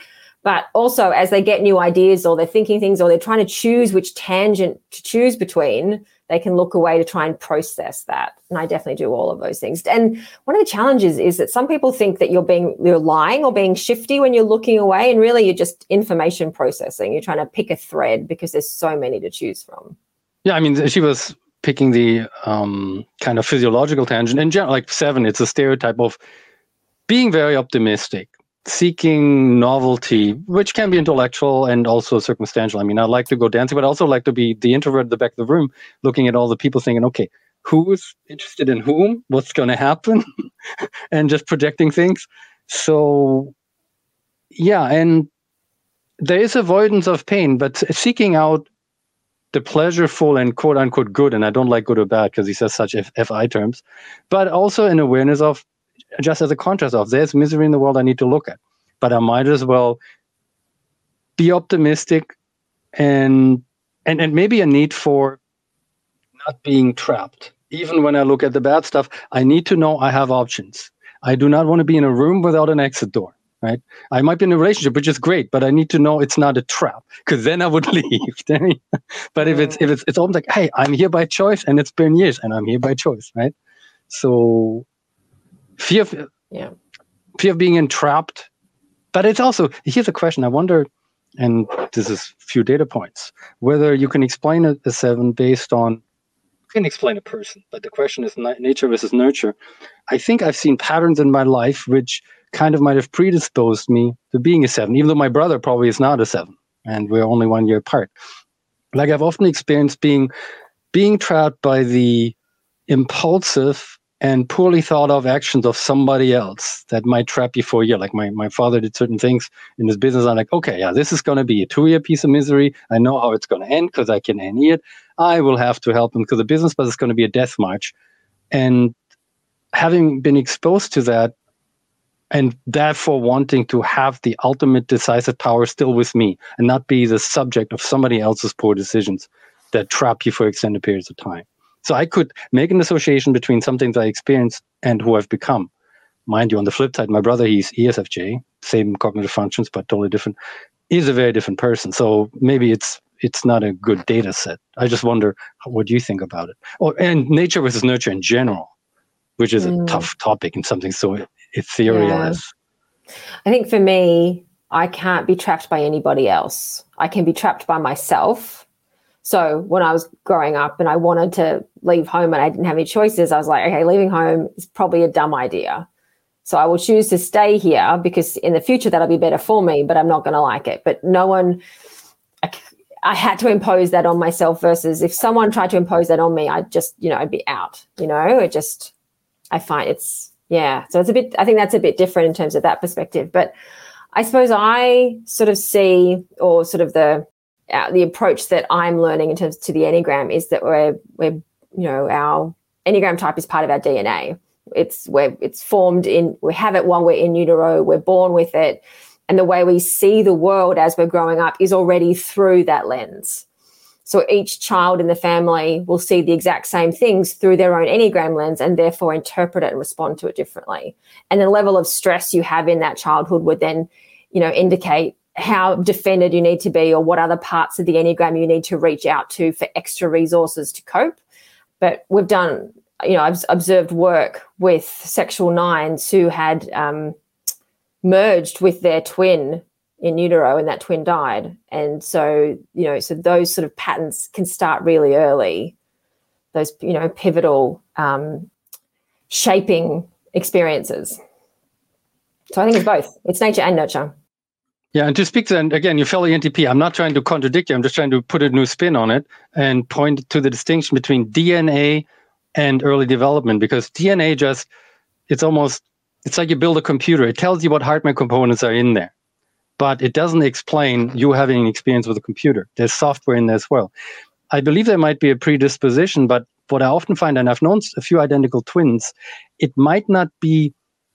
But also, as they get new ideas or they're thinking things or they're trying to choose which tangent to choose between, they can look away to try and process that. And I definitely do all of those things. And one of the challenges is that some people think that you're being you're lying or being shifty when you're looking away, and really you're just information processing. You're trying to pick a thread because there's so many to choose from. Yeah, I mean, she was picking the um, kind of physiological tangent. In general, like seven, it's a stereotype of being very optimistic, seeking novelty, which can be intellectual and also circumstantial. I mean, I like to go dancing, but I also like to be the introvert at the back of the room, looking at all the people thinking, okay, who's interested in whom? What's going to happen? (laughs) and just projecting things. So, yeah, and there is avoidance of pain, but seeking out the pleasureful and quote unquote good, and I don't like good or bad because he says such F- FI terms, but also an awareness of just as a contrast of there's misery in the world I need to look at, but I might as well be optimistic and and and maybe a need for not being trapped. Even when I look at the bad stuff, I need to know I have options. I do not want to be in a room without an exit door right? I might be in a relationship, which is great, but I need to know it's not a trap because then I would (laughs) leave. (laughs) but if it's if it's it's almost like, hey, I'm here by choice, and it's been years, and I'm here by choice, right? So fear of yeah, fear of being entrapped, but it's also here's a question. I wonder, and this is few data points, whether you can explain a, a seven based on can explain a person, but the question is nature versus nurture. I think I've seen patterns in my life which kind of might have predisposed me to being a seven, even though my brother probably is not a seven, and we're only one year apart. Like I've often experienced being being trapped by the impulsive and poorly thought of actions of somebody else that might trap you for a year. Like my, my father did certain things in his business. I'm like, okay, yeah, this is going to be a two year piece of misery. I know how it's going to end because I can end it. I will have to help him because the business, but it's going to be a death march. And having been exposed to that, and therefore wanting to have the ultimate decisive power still with me and not be the subject of somebody else's poor decisions that trap you for extended periods of time. So I could make an association between some things I experienced and who I've become. Mind you, on the flip side, my brother, he's ESFJ, same cognitive functions, but totally different. He's a very different person. So maybe it's it's not a good data set. I just wonder what you think about it. Oh, and nature versus nurture in general, which is mm. a tough topic and something so ethereal yeah. I think for me, I can't be trapped by anybody else. I can be trapped by myself. So when I was growing up and I wanted to leave home and I didn't have any choices, I was like, okay, leaving home is probably a dumb idea. So I will choose to stay here because in the future that'll be better for me, but I'm not going to like it. But no one, I, I, had to impose that on myself versus if someone tried to impose that on me, I'd just, you know, I'd be out, you know, it just, I find it's, yeah so it's a bit i think that's a bit different in terms of that perspective but i suppose i sort of see or sort of the uh, the approach that i'm learning in terms to the enneagram is that we're we're you know our enneagram type is part of our dna it's where it's formed in we have it while we're in utero we're born with it and the way we see the world as we're growing up is already through that lens so each child in the family will see the exact same things through their own Enneagram lens and therefore interpret it and respond to it differently. And the level of stress you have in that childhood would then, you know, indicate how defended you need to be or what other parts of the Enneagram you need to reach out to for extra resources to cope. But we've done, you know, I've observed work with sexual nines who had um, merged with their twin in utero and that twin died. And so, you know, so those sort of patterns can start really early, those, you know, pivotal um, shaping experiences. So I think it's both. It's nature and nurture. Yeah, and to speak then again, your fellow ENTP, I'm not trying to contradict you. I'm just trying to put a new spin on it and point to the distinction between DNA and early development because DNA just it's almost it's like you build a computer. It tells you what hardware components are in there but it doesn't explain you having experience with a computer. There's software in there as well. I believe there might be a predisposition, but what I often find, and I've known a few identical twins, it might not be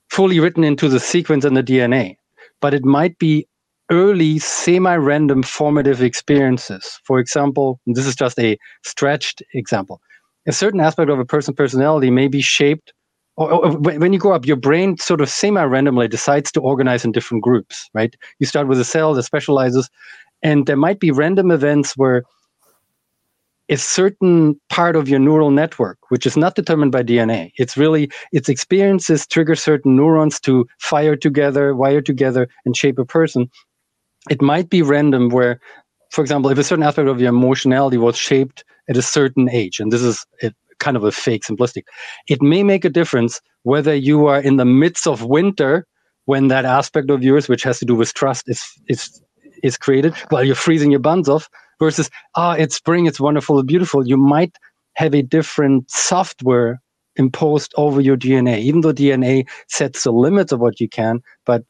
fully written into the sequence in the DNA, but it might be early semi-random formative experiences. For example, this is just a stretched example. A certain aspect of a person's personality may be shaped when you grow up, your brain sort of semi-randomly decides to organize in different groups, right? You start with a cell that specializes, and there might be random events where a certain part of your neural network, which is not determined by DNA, it's really its experiences trigger certain neurons to fire together, wire together, and shape a person. It might be random where, for example, if a certain aspect of your emotionality was shaped at a certain age, and this is kind of a fake simplistic. It may make a difference whether you are in the midst of winter when that aspect of yours, which has to do with trust, is is is created while you're freezing your buns off, versus ah, it's spring, it's wonderful, beautiful. You might have a different software imposed over your DNA, even though DNA sets the limits of what you can, but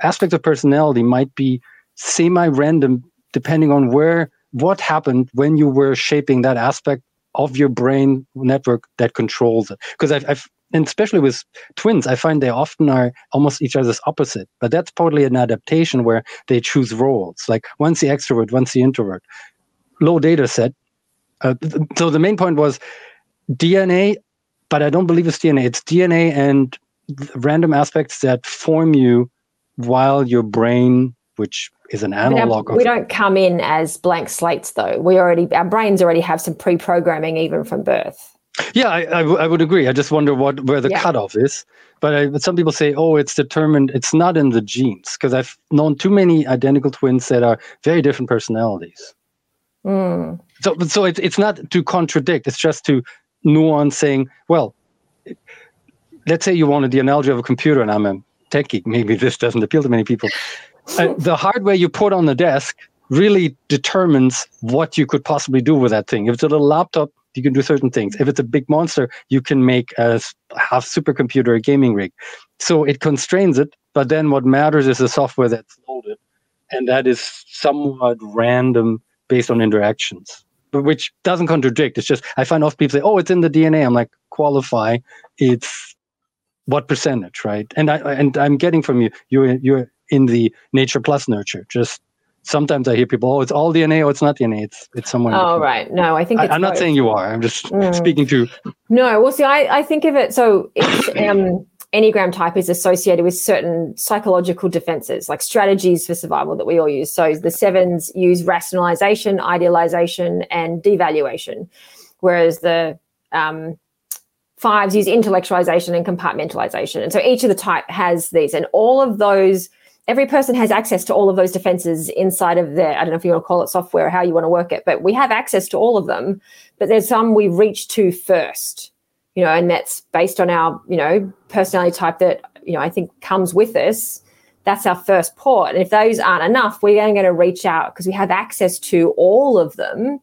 aspects of personality might be semi-random depending on where what happened when you were shaping that aspect of your brain network that controls it. Because I've, I've and especially with twins, I find they often are almost each other's opposite. But that's partly an adaptation where they choose roles. Like one's the extrovert, one's the introvert. Low data set. Uh, so the main point was DNA, but I don't believe it's DNA. It's DNA and random aspects that form you while your brain, which is an analog. We don't, we don't come in as blank slates, though. We already our brains already have some pre-programming even from birth. Yeah, I, I, w- I would agree. I just wonder what where the yeah. cutoff is. But, I, but some people say, oh, it's determined. It's not in the genes because I've known too many identical twins that are very different personalities. Mm. So, so it's it's not to contradict. It's just to nuance saying, well, let's say you wanted the analogy of a computer, and I'm a tech geek. Maybe this doesn't appeal to many people uh, (laughs) the hardware you put on the desk really determines what you could possibly do with that thing. If it's a little laptop, you can do certain things. If it's a big monster, you can make a half supercomputer, a gaming rig. So it constrains it, but then what matters is the software that's loaded, and that is somewhat random based on interactions, but which doesn't contradict. It's just I find often people say, "Oh, it's in the DNA." I'm like, qualify. It's what percentage, right? And I and I'm getting from you, you're you're in the nature plus nurture. Just sometimes I hear people, oh, it's all DNA, or it's not DNA. It's it's somewhere. Oh, right. No, I think I, am not saying you are. I'm just mm. speaking to. No, well, see, I, I think of it so each (coughs) um, Enneagram type is associated with certain psychological defenses, like strategies for survival that we all use. So the sevens use rationalization, idealization, and devaluation, whereas the um, fives use intellectualization and compartmentalization. And so each of the type has these, and all of those every person has access to all of those defenses inside of their, I don't know if you want to call it software or how you want to work it, but we have access to all of them. But there's some we reach to first, you know, and that's based on our, you know, personality type that, you know, I think comes with us. That's our first port. And if those aren't enough, we're then going to reach out because we have access to all of them.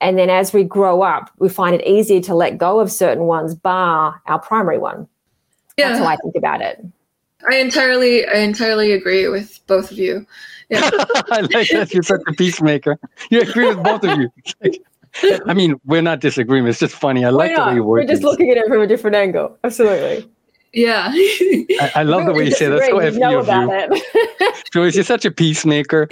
And then as we grow up, we find it easier to let go of certain ones, bar our primary one. Yeah. That's how I think about it. I entirely, I entirely agree with both of you. Yeah. (laughs) I like that you're such a peacemaker. You agree with both of you. I mean, we're not disagreeing. It's just funny. I like the way you work. We're just looking at it from a different angle. Absolutely. Yeah. I, I love the way you say that. So FU of you. it. (laughs) Joyce, you're such a peacemaker.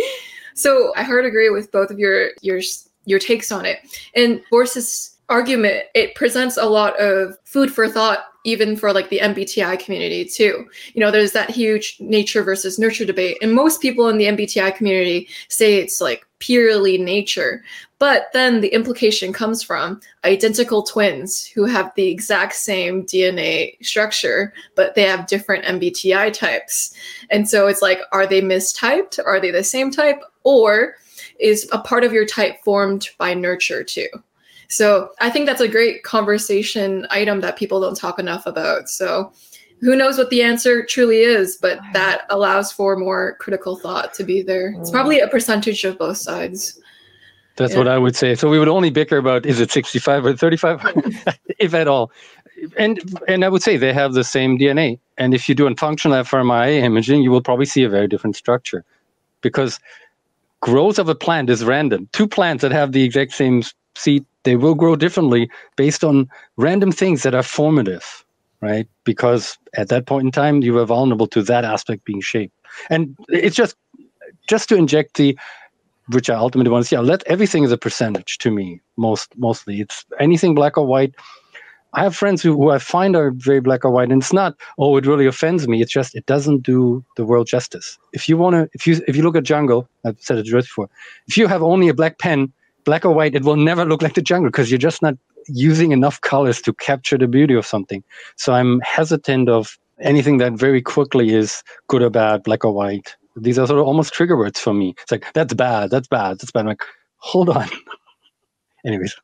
So I heard agree with both of your your your takes on it. And Boris's argument, it presents a lot of food for thought even for like the MBTI community too. You know, there's that huge nature versus nurture debate. And most people in the MBTI community say it's like purely nature. But then the implication comes from identical twins who have the exact same DNA structure, but they have different MBTI types. And so it's like, are they mistyped? Are they the same type? Or is a part of your type formed by nurture too? So I think that's a great conversation item that people don't talk enough about. So who knows what the answer truly is, but that allows for more critical thought to be there. It's probably a percentage of both sides. That's yeah. what I would say. So we would only bicker about is it 65 or 35, (laughs) if at all. And and I would say they have the same DNA. And if you do a functional fMRI imaging, you will probably see a very different structure because growth of a plant is random. Two plants that have the exact same seed they will grow differently based on random things that are formative, right? Because at that point in time, you were vulnerable to that aspect being shaped. And it's just just to inject the which I ultimately want to see. Yeah, let everything is a percentage to me, most mostly. It's anything black or white. I have friends who, who I find are very black or white, and it's not, oh, it really offends me. It's just it doesn't do the world justice. If you wanna if you if you look at jungle, I've said it before, if you have only a black pen black or white, it will never look like the jungle because you're just not using enough colors to capture the beauty of something. So I'm hesitant of anything that very quickly is good or bad, black or white. These are sort of almost trigger words for me. It's like, that's bad, that's bad, that's bad. I'm like, hold on. (laughs) Anyways.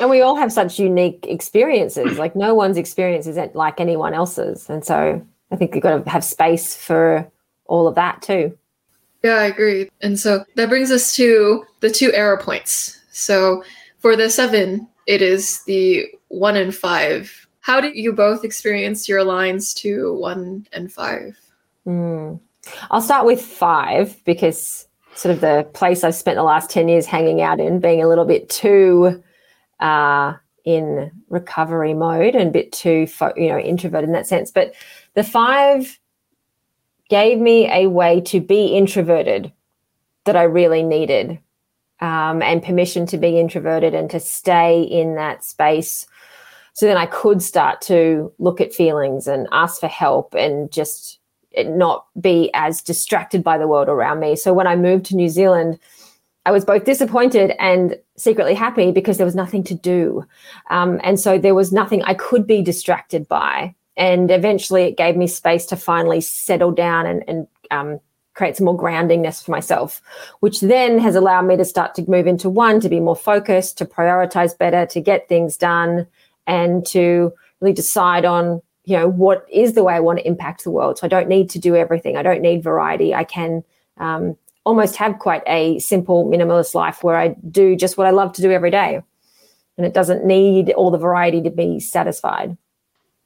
And we all have such unique experiences. Like no one's experience isn't like anyone else's. And so I think you've got to have space for all of that too. Yeah, I agree. And so that brings us to the two error points. So for the seven, it is the one and five. How did you both experience your lines to one and five? Mm. I'll start with five because sort of the place I've spent the last 10 years hanging out in, being a little bit too uh, in recovery mode and a bit too, you know, introverted in that sense. But the five gave me a way to be introverted that I really needed um, and permission to be introverted and to stay in that space. So then I could start to look at feelings and ask for help and just not be as distracted by the world around me. So when I moved to New Zealand, I was both disappointed and secretly happy because there was nothing to do. Um, and so there was nothing I could be distracted by and eventually it gave me space to finally settle down and, and um, create some more groundingness for myself, which then has allowed me to start to move into one, to be more focused, to prioritize better, to get things done, and to really decide on, you know, what is the way I want to impact the world. So I don't need to do everything. I don't need variety. I can um, almost have quite a simple minimalist life where I do just what I love to do every day. And it doesn't need all the variety to be satisfied.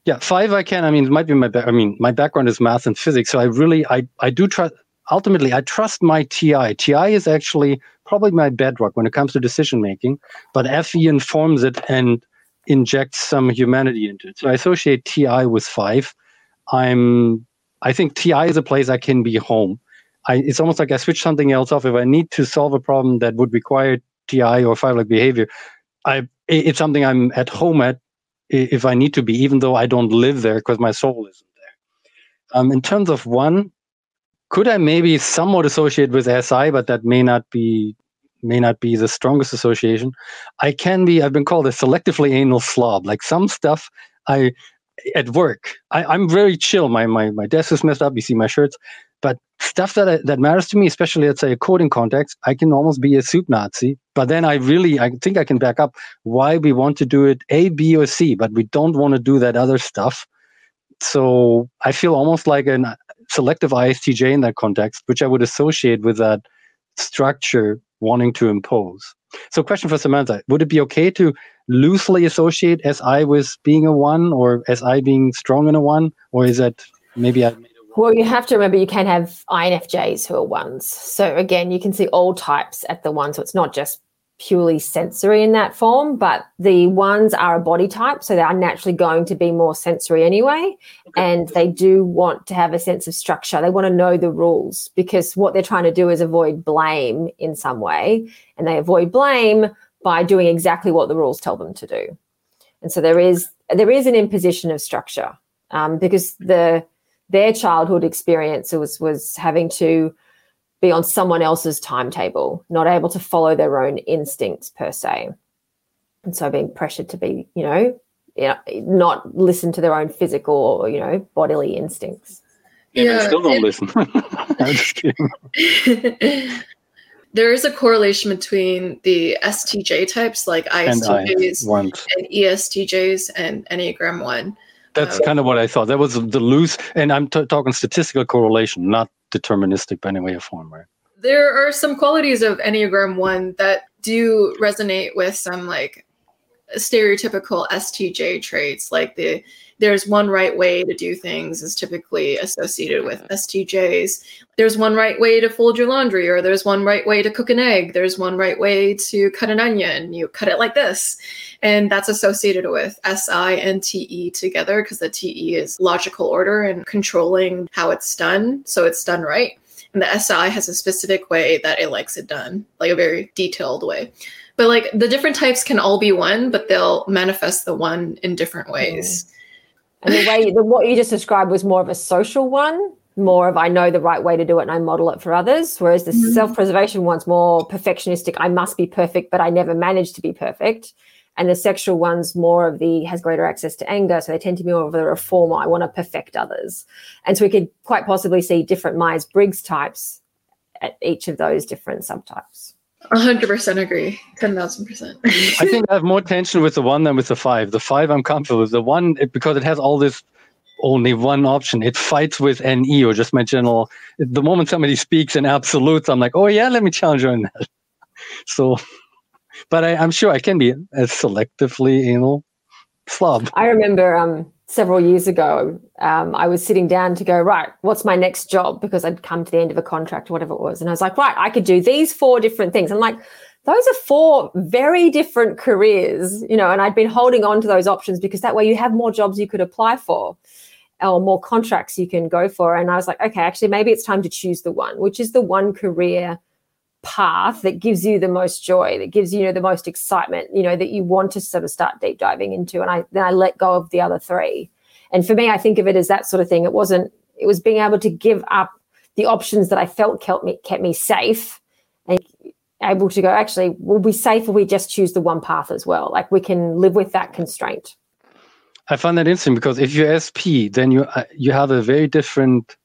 Yeah, five I can. I mean, it might be my. I mean, my background is math and physics, so I really, I, I do trust. Ultimately, I trust my TI. TI is actually probably my bedrock when it comes to decision making, but FE informs it and injects some humanity into it. So I associate TI with five. I'm. I think TI is a place I can be home. I, it's almost like I switch something else off. If I need to solve a problem that would require TI or five like behavior, I it's something I'm at home at if I need to be, even though I don't live there because my soul isn't there. Um, in terms of one, could I maybe somewhat associate with SI, but that may not be may not be the strongest association. I can be. I've been called a selectively anal slob. Like some stuff, I at work, I, I'm very chill. My my my desk is messed up. You see my shirts. But stuff that that matters to me, especially let's say a coding context, I can almost be a soup Nazi. But then I really, I think I can back up why we want to do it A, B, or C, but we don't want to do that other stuff. So I feel almost like a selective ISTJ in that context, which I would associate with that structure wanting to impose. So, question for Samantha: Would it be okay to loosely associate SI with being a one, or SI being strong in a one, or is that maybe I well, you have to remember you can have INFJs who are ones. So again, you can see all types at the one. So it's not just purely sensory in that form, but the ones are a body type. So they are naturally going to be more sensory anyway. And they do want to have a sense of structure. They want to know the rules because what they're trying to do is avoid blame in some way. And they avoid blame by doing exactly what the rules tell them to do. And so there is there is an imposition of structure um, because the their childhood experience was was having to be on someone else's timetable, not able to follow their own instincts per se. And so being pressured to be, you know, you know not listen to their own physical or, you know, bodily instincts. Yeah, yeah still don't listen. (laughs) I'm just kidding. (laughs) there is a correlation between the STJ types like ISTJs and, and ESTJs and Enneagram 1. That's um, kind of what I thought. That was the loose, and I'm t- talking statistical correlation, not deterministic by any way or form, right? There are some qualities of Enneagram 1 that do resonate with some like stereotypical STJ traits, like the there's one right way to do things is typically associated with STJs. There's one right way to fold your laundry, or there's one right way to cook an egg. There's one right way to cut an onion. You cut it like this. And that's associated with SI and TE together because the TE is logical order and controlling how it's done. So it's done right. And the SI has a specific way that it likes it done, like a very detailed way. But like the different types can all be one, but they'll manifest the one in different mm-hmm. ways. And the way the, what you just described was more of a social one, more of I know the right way to do it and I model it for others. Whereas the mm-hmm. self-preservation one's more perfectionistic. I must be perfect, but I never manage to be perfect. And the sexual one's more of the has greater access to anger. So they tend to be more of the reformer. I want to perfect others. And so we could quite possibly see different Myers Briggs types at each of those different subtypes hundred percent agree. Ten thousand percent. I think I have more tension with the one than with the five. The five I'm comfortable with. The one it, because it has all this only one option. It fights with NE or just my general. The moment somebody speaks in absolutes, I'm like, oh yeah, let me challenge you on that. (laughs) So, but I, am sure I can be as selectively anal slob. I remember um, several years ago, um, I was sitting down to go, right, what's my next job? Because I'd come to the end of a contract whatever it was. And I was like, right, I could do these four different things. I'm like, those are four very different careers, you know, and I'd been holding on to those options because that way you have more jobs you could apply for or more contracts you can go for. And I was like, okay, actually, maybe it's time to choose the one, which is the one career path that gives you the most joy, that gives you, you know, the most excitement, you know, that you want to sort of start deep diving into. And I then I let go of the other three. And for me, I think of it as that sort of thing. It wasn't, it was being able to give up the options that I felt kept me kept me safe and able to go, actually, we'll be safe if we just choose the one path as well. Like we can live with that constraint. I find that interesting because if you're SP, then you uh, you have a very different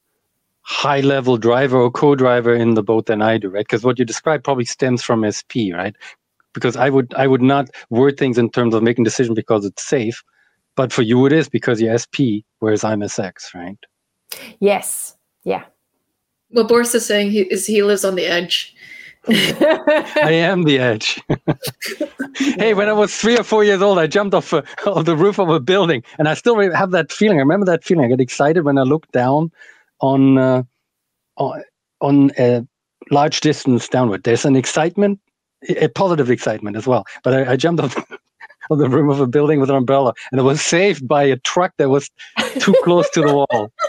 high level driver or co-driver in the boat than I do, right? Because what you describe probably stems from SP, right? Because I would I would not word things in terms of making decisions because it's safe, but for you it is because you're SP, whereas I'm SX, right? Yes. Yeah. What Boris is saying he, is he lives on the edge. (laughs) I am the edge. (laughs) hey, when I was three or four years old, I jumped off, uh, (laughs) of the roof of a building, and I still have that feeling. I remember that feeling. I get excited when I look down on uh, on, a large distance downward. There's an excitement, a positive excitement as well. But I, I jumped off (laughs) of the roof of a building with an umbrella, and it was saved by a truck that was too close to the wall. (laughs)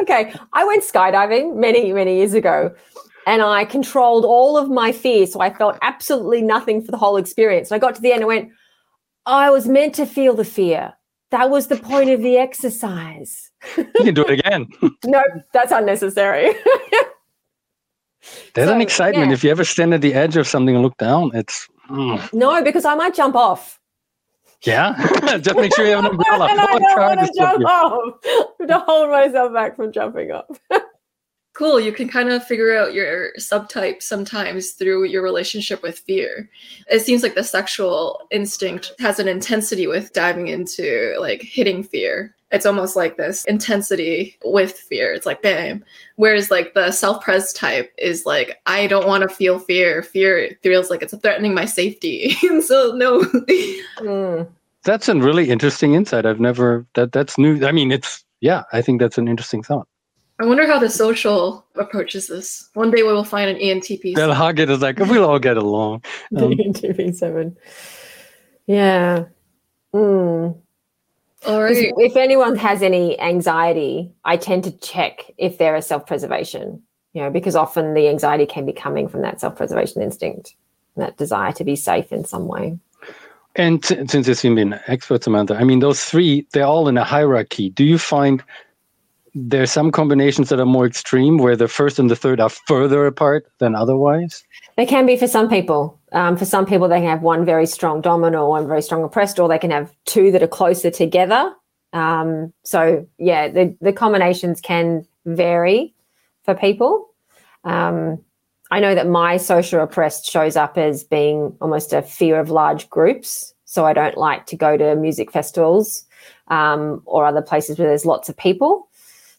Okay, I went skydiving many many years ago and I controlled all of my fear. So I felt absolutely nothing for the whole experience. And I got to the end and went, I was meant to feel the fear. That was the point of the exercise. you can do it again. (laughs) no, that's unnecessary. There's so, an excitement. Yeah. If you ever stand at the edge of something and look down, it's. Mm. No, because I might jump off. Yeah, (laughs) just make sure you have an umbrella. (laughs) and I don't want to jump off to hold myself back from jumping off cool you can kind of figure out your subtype sometimes through your relationship with fear. It seems like the sexual instinct has an intensity with diving into like hitting fear. It's almost like this intensity with fear. It's like bam. Whereas like the self-pres type is like i don't want to feel fear. Fear feels like it's threatening my safety. (laughs) And so no. Mm. that's a really interesting insight. I've never that that's new. I mean it's yeah i think that's an interesting thought I wonder how the social approaches this. One day we will find an ENTP. They'll hug it as like we'll all get along. (laughs) Um, ENTP seven. Yeah. Mm. All right. If anyone has any anxiety, I tend to check if there is self-preservation. You know, because often the anxiety can be coming from that self-preservation instinct, that desire to be safe in some way. And t- since you've been expert, Samantha, I mean, those three, they're all in a hierarchy. Do you find there's some combinations that are more extreme where the first and the third are further apart than otherwise. They can be for some people. Um, for some people they can have one very strong dominant or one very strong oppressed or they can have two that are closer together. Um, so yeah the, the combinations can vary for people. Um, i know that my social oppressed shows up as being almost a fear of large groups. So i don't like to go to music festivals um, or other places where there's lots of people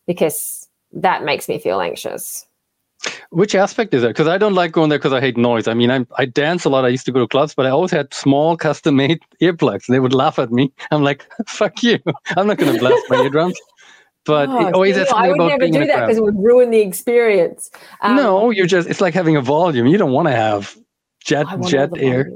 because that makes me feel anxious. Which aspect is that? Because I don't like going there because I hate noise. I mean, I, I dance a lot. I used to go to clubs, but I always had small custom made (laughs) earplugs and they would laugh at me. I'm like, (laughs) fuck you. I'm not going to blast my eardrums. But oh, it always has I would never do that because it would ruin the experience. Um, no, you're just, it's like having a volume. You don't want to have jet, jet air.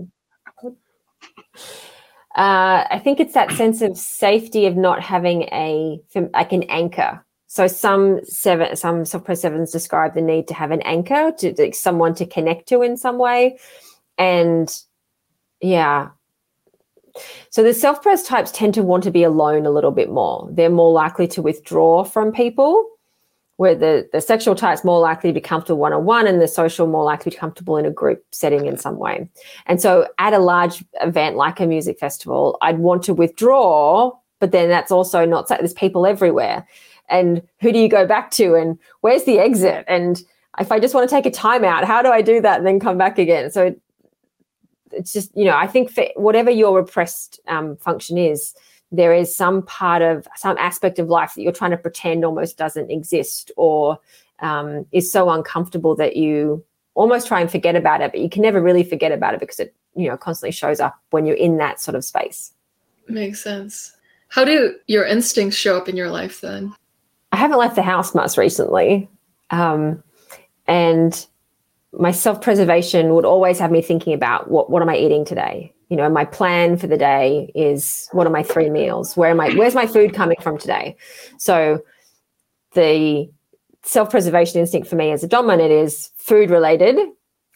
Uh, I think it's that sense of safety of not having a like an anchor so some seven, some software sevens describe the need to have an anchor to, to someone to connect to in some way, and yeah. So the self-pres types tend to want to be alone a little bit more. They're more likely to withdraw from people, where the, the sexual type's more likely to be comfortable one-on-one and the social more likely to be comfortable in a group setting in some way. And so at a large event like a music festival, I'd want to withdraw, but then that's also not there's people everywhere and who do you go back to and where's the exit and if i just want to take a time out how do i do that and then come back again so it's just you know i think for whatever your repressed um, function is there is some part of some aspect of life that you're trying to pretend almost doesn't exist or um, is so uncomfortable that you almost try and forget about it, but you can never really forget about it because it, you know, constantly shows up when you're in that sort of space. Makes sense. How do your instincts show up in your life then? I haven't left the house much recently. Um, and my self-preservation would always have me thinking about what, what am I eating today? You know, my plan for the day is what are my three meals? Where am I, where's my food coming from today? So the self-preservation instinct for me as a dominant is food related,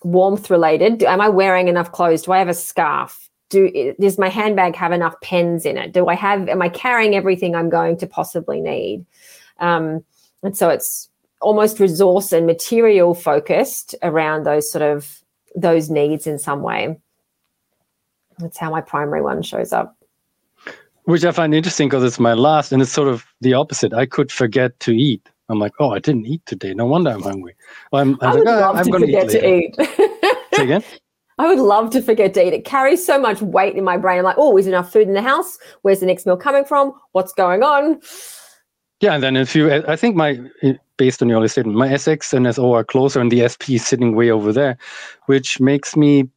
warmth related. Am I wearing enough clothes? Do I have a scarf? Do does my handbag have enough pens in it? Do I have? Am I carrying everything I'm going to possibly need? Um, and so it's almost resource and material focused around those sort of those needs in some way. That's how my primary one shows up. Which I find interesting because it's my last, and it's sort of the opposite. I could forget to eat I'm like, oh, I didn't eat today. No wonder I'm hungry. Well, I'm, I, I would like, love oh, I'm to forget eat to eat. Say again? (laughs) I would love to forget to eat. It carries so much weight in my brain. I'm like, oh, is enough food in the house? Where's the next meal coming from? What's going on? Yeah, and then if you, I think my, based on your earlier statement, my SX and SO are closer, and the SP is sitting way over there, which makes me.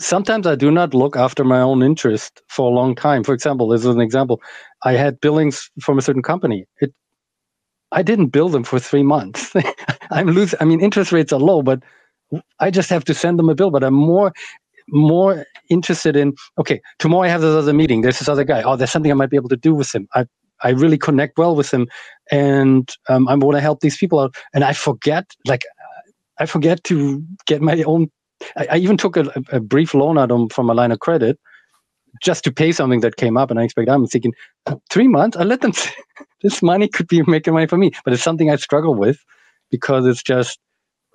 Sometimes I do not look after my own interest for a long time. For example, this is an example. I had billings from a certain company. It I didn't bill them for three months. (laughs) I'm losing. I mean, interest rates are low, but I just have to send them a bill. But I'm more more interested in okay tomorrow i have this other meeting there's this other guy oh there's something i might be able to do with him i i really connect well with them, and um, i want to help these people out and i forget like i forget to get my own i, I even took a, a, brief loan out from a line of credit just to pay something that came up and i expect i'm thinking three months i let them (laughs) this money could be making money for me. But it's something I struggle with because it's just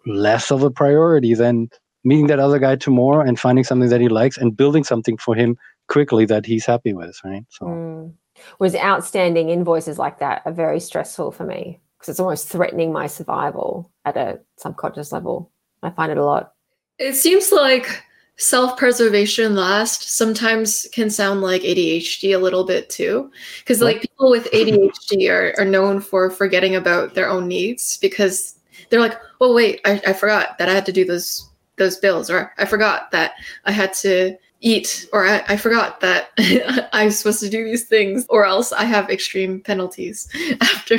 less of a priority than meeting that other guy tomorrow and finding something that he likes and building something for him quickly that he's happy with, right? So mm. Was outstanding invoices like that are very stressful for me because it's almost threatening my survival at a subconscious level. I find it a lot. It seems like self-preservation last sometimes can sound like ADHD a little bit too. Because like people with ADHD are, are known for forgetting about their own needs because they're like, oh wait, I, I forgot that I had to do those those bills, or I forgot that I had to eat, or I, I forgot that (laughs) I'm supposed to do these things, or else I have extreme penalties (laughs) after.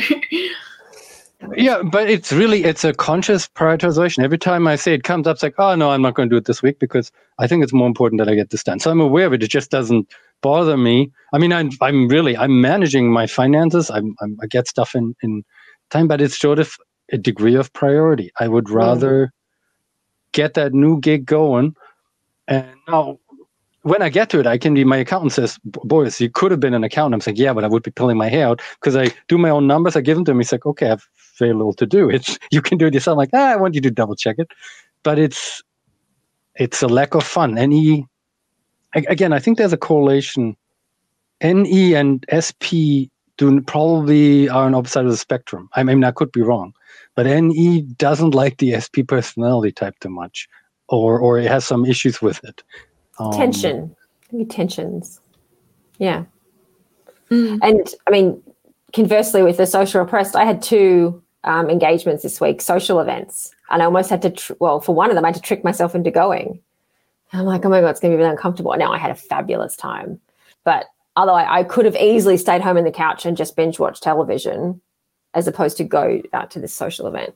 Yeah but it's really it's a conscious prioritization. Every time i say it comes up it's like oh no i'm not going to do it this week because i think it's more important that i get this done. So i'm aware of it it just doesn't bother me. I mean i'm, I'm really i'm managing my finances. I'm, I'm i get stuff in in time but it's sort of a degree of priority. I would rather mm. get that new gig going and now when I get to it, I can be, my accountant says, Boris, you could have been an accountant. I'm saying, yeah, but I would be pulling my hair out because I do my own numbers. I give them to him. He's like, okay, I've very little to do. It's (laughs) you can do it yourself. I'm like, ah, I want you to double check it, but it's it's a lack of fun. NE again, I think there's a correlation. NE and SP do probably are on opposite of the spectrum. I mean, I could be wrong, but NE doesn't like the SP personality type too much, or or it has some issues with it. Um, Tension, tensions, yeah. Mm. And I mean, conversely, with the social oppressed, I had two um, engagements this week, social events, and I almost had to. Tr- well, for one of them, I had to trick myself into going. I'm like, oh my god, it's going to be really uncomfortable. Now I had a fabulous time, but I, I could have easily stayed home in the couch and just binge watch television, as opposed to go out to this social event.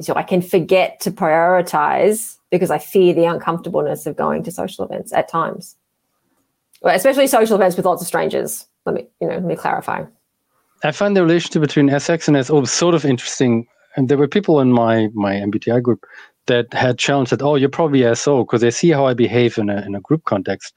So I can forget to prioritize because I fear the uncomfortableness of going to social events at times, well, especially social events with lots of strangers. Let me, you know, let me clarify. I find the relationship between SX and SO sort of interesting. And there were people in my my MBTI group that had challenged that, oh, you're probably SO because they see how I behave in a in a group context.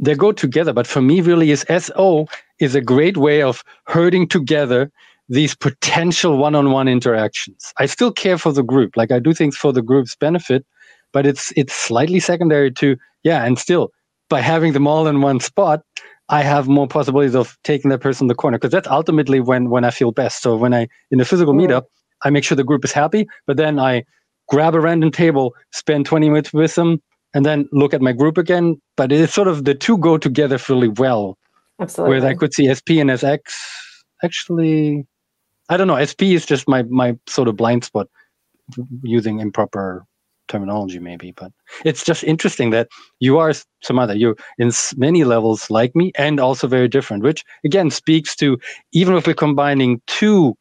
They go together, but for me, really, is SO is a great way of herding together these potential one-on-one interactions. I still care for the group, like I do things for the group's benefit, but it's it's slightly secondary to yeah, and still by having them all in one spot, I have more possibilities of taking that person in the corner because that's ultimately when when I feel best. So when I in a physical mm. meetup, I make sure the group is happy, but then I grab a random table, spend 20 minutes with them, and then look at my group again. But it's sort of the two go together really well Absolutely. Whereas I could see SP and SX actually, I don't know. SP is just my my sort of blind spot using improper terminology maybe but it's just interesting that you are Samantha you're in many levels like me and also very different which again speaks to even if we're combining two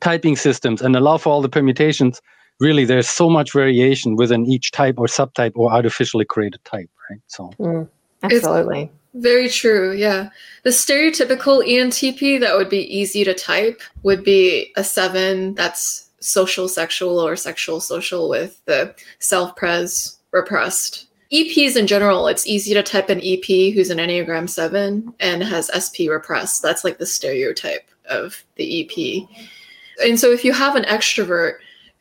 typing systems and allow for all the permutations really there's so much variation within each type or subtype or artificially created type right? So mm, absolutely. it's very true yeah the stereotypical entp that would be easy to type would be a seven that's social sexual or sexual social with the self pres repressed. EPs in general, it's easy to type an EP who's an Enneagram 7 and has SP repressed. That's like the stereotype of the EP. And so if you have an extrovert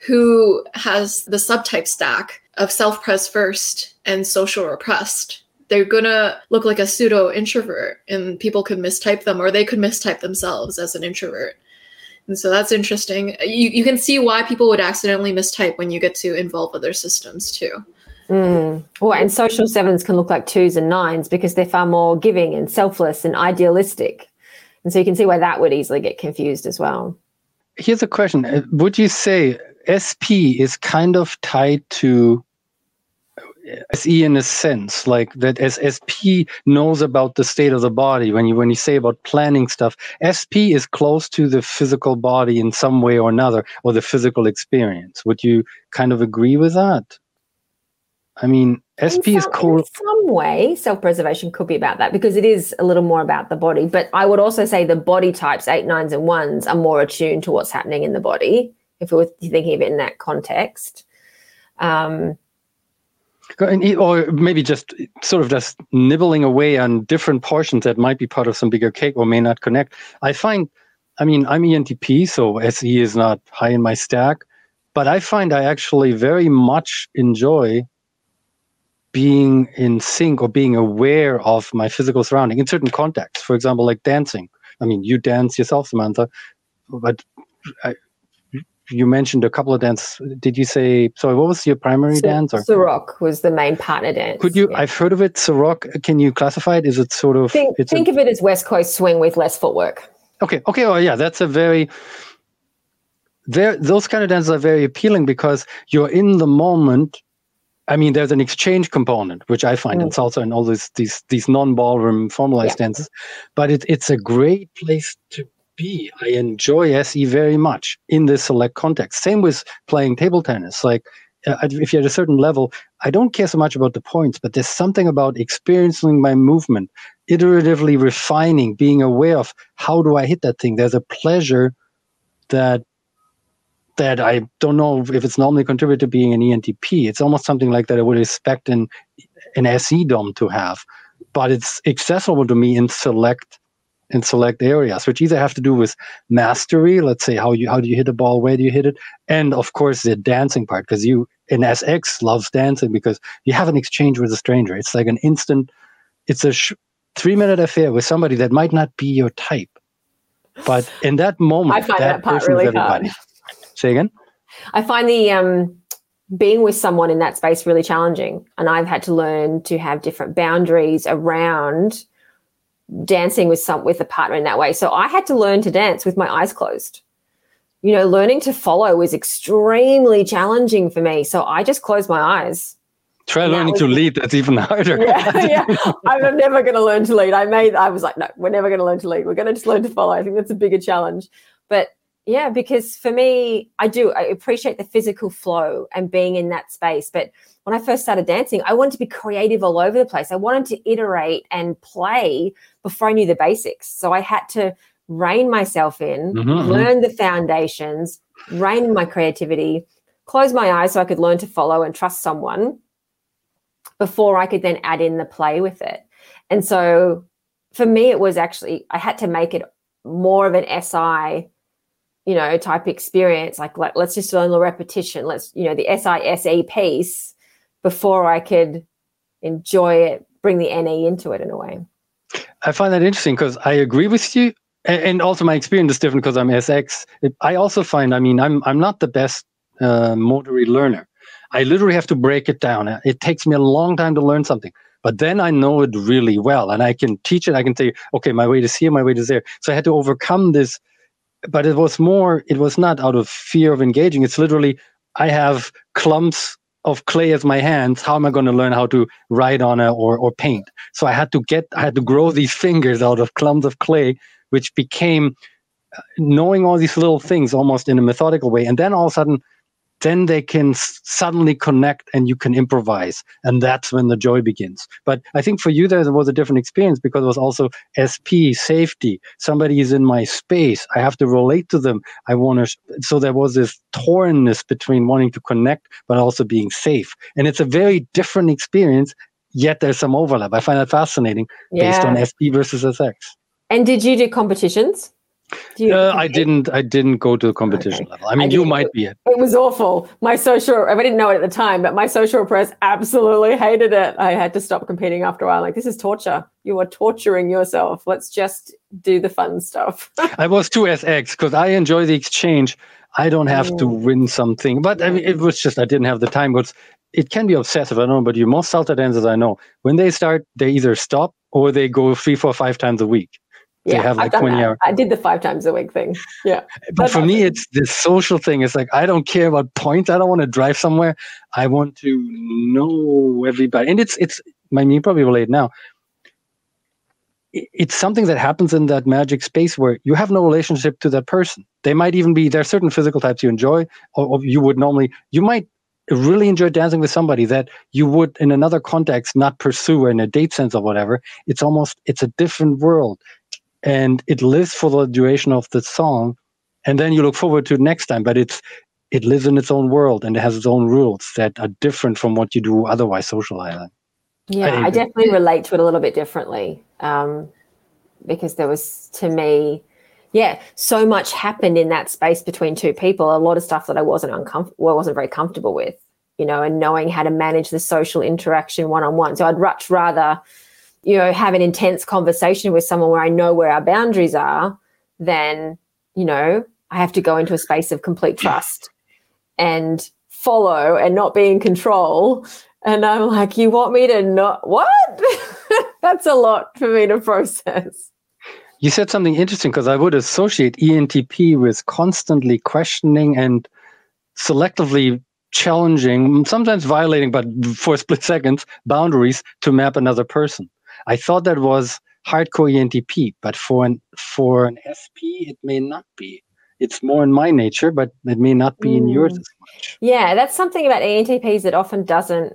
who has the subtype stack of self pres first and social repressed, they're gonna look like a pseudo introvert and people could mistype them or they could mistype themselves as an introvert. And so that's interesting. You, you can see why people would accidentally mistype when you get to involve other systems too. Mm. Well, and social sevens can look like twos and nines because they're far more giving and selfless and idealistic. And so you can see why that would easily get confused as well. Here's a question uh, Would you say SP is kind of tied to SE in a sense, like that as SP knows about the state of the body. When you when you say about planning stuff, SP is close to the physical body in some way or another, or the physical experience. Would you kind of agree with that? I mean, SP some, is cool. In some way, self preservation could be about that because it is a little more about the body. But I would also say the body types, eight, nines, and ones, are more attuned to what's happening in the body. If we are thinking of it in that context. Um, or maybe just sort of just nibbling away on different portions that might be part of some bigger cake or may not connect. I find, I mean, I'm ENTP, so SE is not high in my stack, but I find I actually very much enjoy being in sync or being aware of my physical surrounding in certain contexts. For example, like dancing. I mean, you dance yourself, Samantha, but I, you mentioned a couple of dances. Did you say sorry? What was your primary so, dance? Or Sarok was the main partner dance. Could you? Yeah. I've heard of it. Sarok. Can you classify it? Is it sort of? Think, think a, of it as West Coast swing with less footwork. Okay. Okay. Oh yeah, that's a very. There, those kind of dances are very appealing because you're in the moment. I mean, there's an exchange component, which I find mm. in salsa and all these these these non-ballroom formalized yeah. dances, but it, it's a great place to be. I enjoy SE very much in this select context. Same with playing table tennis. Like uh, if you're at a certain level, I don't care so much about the points, but there's something about experiencing my movement, iteratively refining, being aware of how do I hit that thing. There's a pleasure that that I don't know if it's normally contributed to being an ENTP. It's almost something like that I would expect an an SE dom to have, but it's accessible to me in select in select areas, which either have to do with mastery, let's say how you how do you hit a ball, where do you hit it, and of course the dancing part, because you in SX loves dancing because you have an exchange with a stranger. It's like an instant, it's a sh- three minute affair with somebody that might not be your type, but in that moment, I find that, that part really hard. Say again. I find the um, being with someone in that space really challenging, and I've had to learn to have different boundaries around dancing with some with a partner in that way. So I had to learn to dance with my eyes closed. You know, learning to follow was extremely challenging for me. So I just closed my eyes. Try learning was, to lead. That's even harder. Yeah, (laughs) yeah. I'm never going to learn to lead. I made. I was like, no, we're never going to learn to lead. We're going to just learn to follow. I think that's a bigger challenge. But yeah, because for me, I do. I appreciate the physical flow and being in that space. But when I first started dancing, I wanted to be creative all over the place. I wanted to iterate and play before I knew the basics. So I had to rein myself in, mm-hmm, mm-hmm. learn the foundations, rein my creativity, close my eyes so I could learn to follow and trust someone before I could then add in the play with it. And so for me, it was actually, I had to make it more of an SI you know, type experience. Like, like let's just learn the repetition. Let's, you know, the SISE piece before I could enjoy it, bring the NE into it in a way. I find that interesting because I agree with you. And also my experience is different because I'm SX. I also find, I mean, I'm I'm not the best uh, motory learner. I literally have to break it down. It takes me a long time to learn something. but then I know it really well and I can teach it. I can say, okay, my weight is here, my weight is there. So I had to overcome this, but it was more, it was not out of fear of engaging. It's literally, I have clumps of clay as my hands. How am I going to learn how to write on it or, or paint? So I had to get, I had to grow these (laughs) fingers out of clumps of clay, which became uh, knowing all these little things almost in a methodical way. And then all of a sudden, then they can suddenly connect and you can improvise and that's when the joy begins. But i think for you there was a different experience because it was also sp safety. Somebody is in my space. I have to relate to them. I want to so there was this tornness between wanting to connect but also being safe. And it's a very different experience yet there's some overlap. I find that fascinating yeah. based on sp versus sx and did you do competitions uh, I didn't. I didn't go to the competition okay. level. I mean, I you might be it. It was awful. My social. I didn't know it at the time, but my social press absolutely hated it. I had to stop competing after a while. Like this is torture. You are torturing yourself. Let's just do the fun stuff. (laughs) I was too SX because I enjoy the exchange. I don't have mm. to win something, but I mean, it was just I didn't have the time. But it can be obsessive. I don't know, but you most salsa dancers I know when they start, they either stop or they go three, four, five times a week yeah, have like I've done 20 hours. I did the five times a week thing. Yeah. But for me, it's this social thing. It's like, I don't care about points. I don't want to drive somewhere. I want to know everybody. And it's, it's, I mean, you probably relate now. It's something that happens in that magic space where you have no relationship to that person. They might even be, there are certain physical types you enjoy, or, or you would normally, you might really enjoy dancing with somebody that you would in another context not pursue in a date sense or whatever it's almost it's a different world and it lives for the duration of the song and then you look forward to next time but it's it lives in its own world and it has its own rules that are different from what you do otherwise socializing yeah i, I definitely relate to it a little bit differently um, because there was to me yeah so much happened in that space between two people a lot of stuff that i wasn't uncomfortable well, wasn't very comfortable with you know and knowing how to manage the social interaction one-on-one. So i'd much rather you know, have an intense conversation with someone where I know where our boundaries are, then, you know, I have to go into a space of complete trust and follow and not be in control. And I'm like, you want me to not what? (laughs) That's a lot for me to process. You said something interesting because I would associate ENTP with constantly questioning and selectively challenging, sometimes violating, but for split seconds, boundaries to map another person. I thought that was hardcore ENTP, but for an for an SP, it may not be. It's more in my nature, but it may not be mm. in yours mm. as much. Yeah, that's something about ENTPs that often doesn't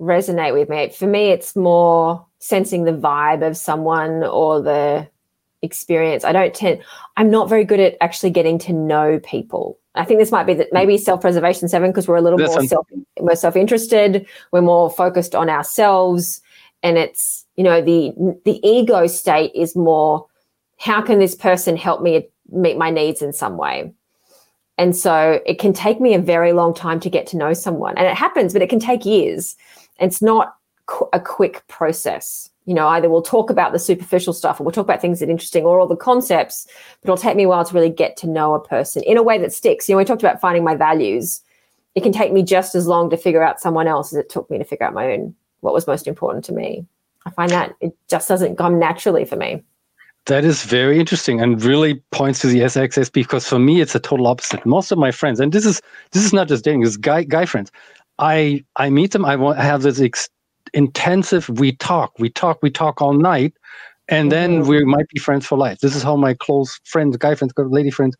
resonate with me. For me, it's more sensing the vibe of someone or the experience. I don't tend. I'm not very good at actually getting to know people. I think this might be that maybe self-preservation seven because we're a little that's more self we're self-interested. We're more focused on ourselves, and it's you know the the ego state is more how can this person help me meet my needs in some way? And so it can take me a very long time to get to know someone. And it happens but it can take years. It's not a quick process. You know either we'll talk about the superficial stuff or we'll talk about things that are interesting or all the concepts but it'll take me a while to really get to know a person in a way that sticks. You know we talked about finding my values. It can take me just as long to figure out someone else as it took me to figure out my own what was most important to me I find that it just doesn't come naturally for me. That is very interesting and really points to the SXSP because for me it's a total opposite. Most of my friends, and this is this is not just dating, it's guy guy friends. I I meet them. I want have this ex- intensive. We talk, we talk, we talk all night, and then mm-hmm. we might be friends for life. This is how my close friends, guy friends, lady friends,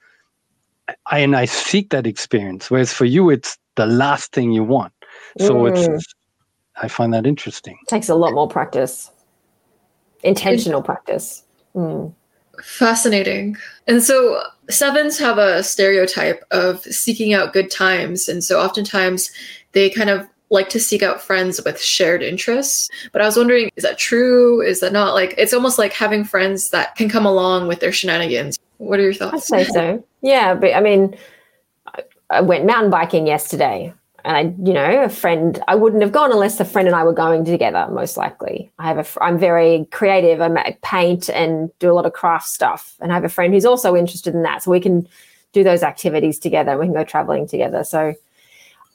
I and I seek that experience. Whereas for you, it's the last thing you want. So mm. it's I find that interesting. It takes a lot more practice, intentional practice. Mm. Fascinating. And so sevens have a stereotype of seeking out good times. And so oftentimes they kind of like to seek out friends with shared interests. But I was wondering, is that true? Is that not like it's almost like having friends that can come along with their shenanigans? What are your thoughts? I'd say so. Yeah, but I mean, I went mountain biking yesterday and I, you know, a friend, I wouldn't have gone unless a friend and I were going together, most likely. I have a, I'm very creative. I paint and do a lot of craft stuff. And I have a friend who's also interested in that. So we can do those activities together. We can go traveling together. So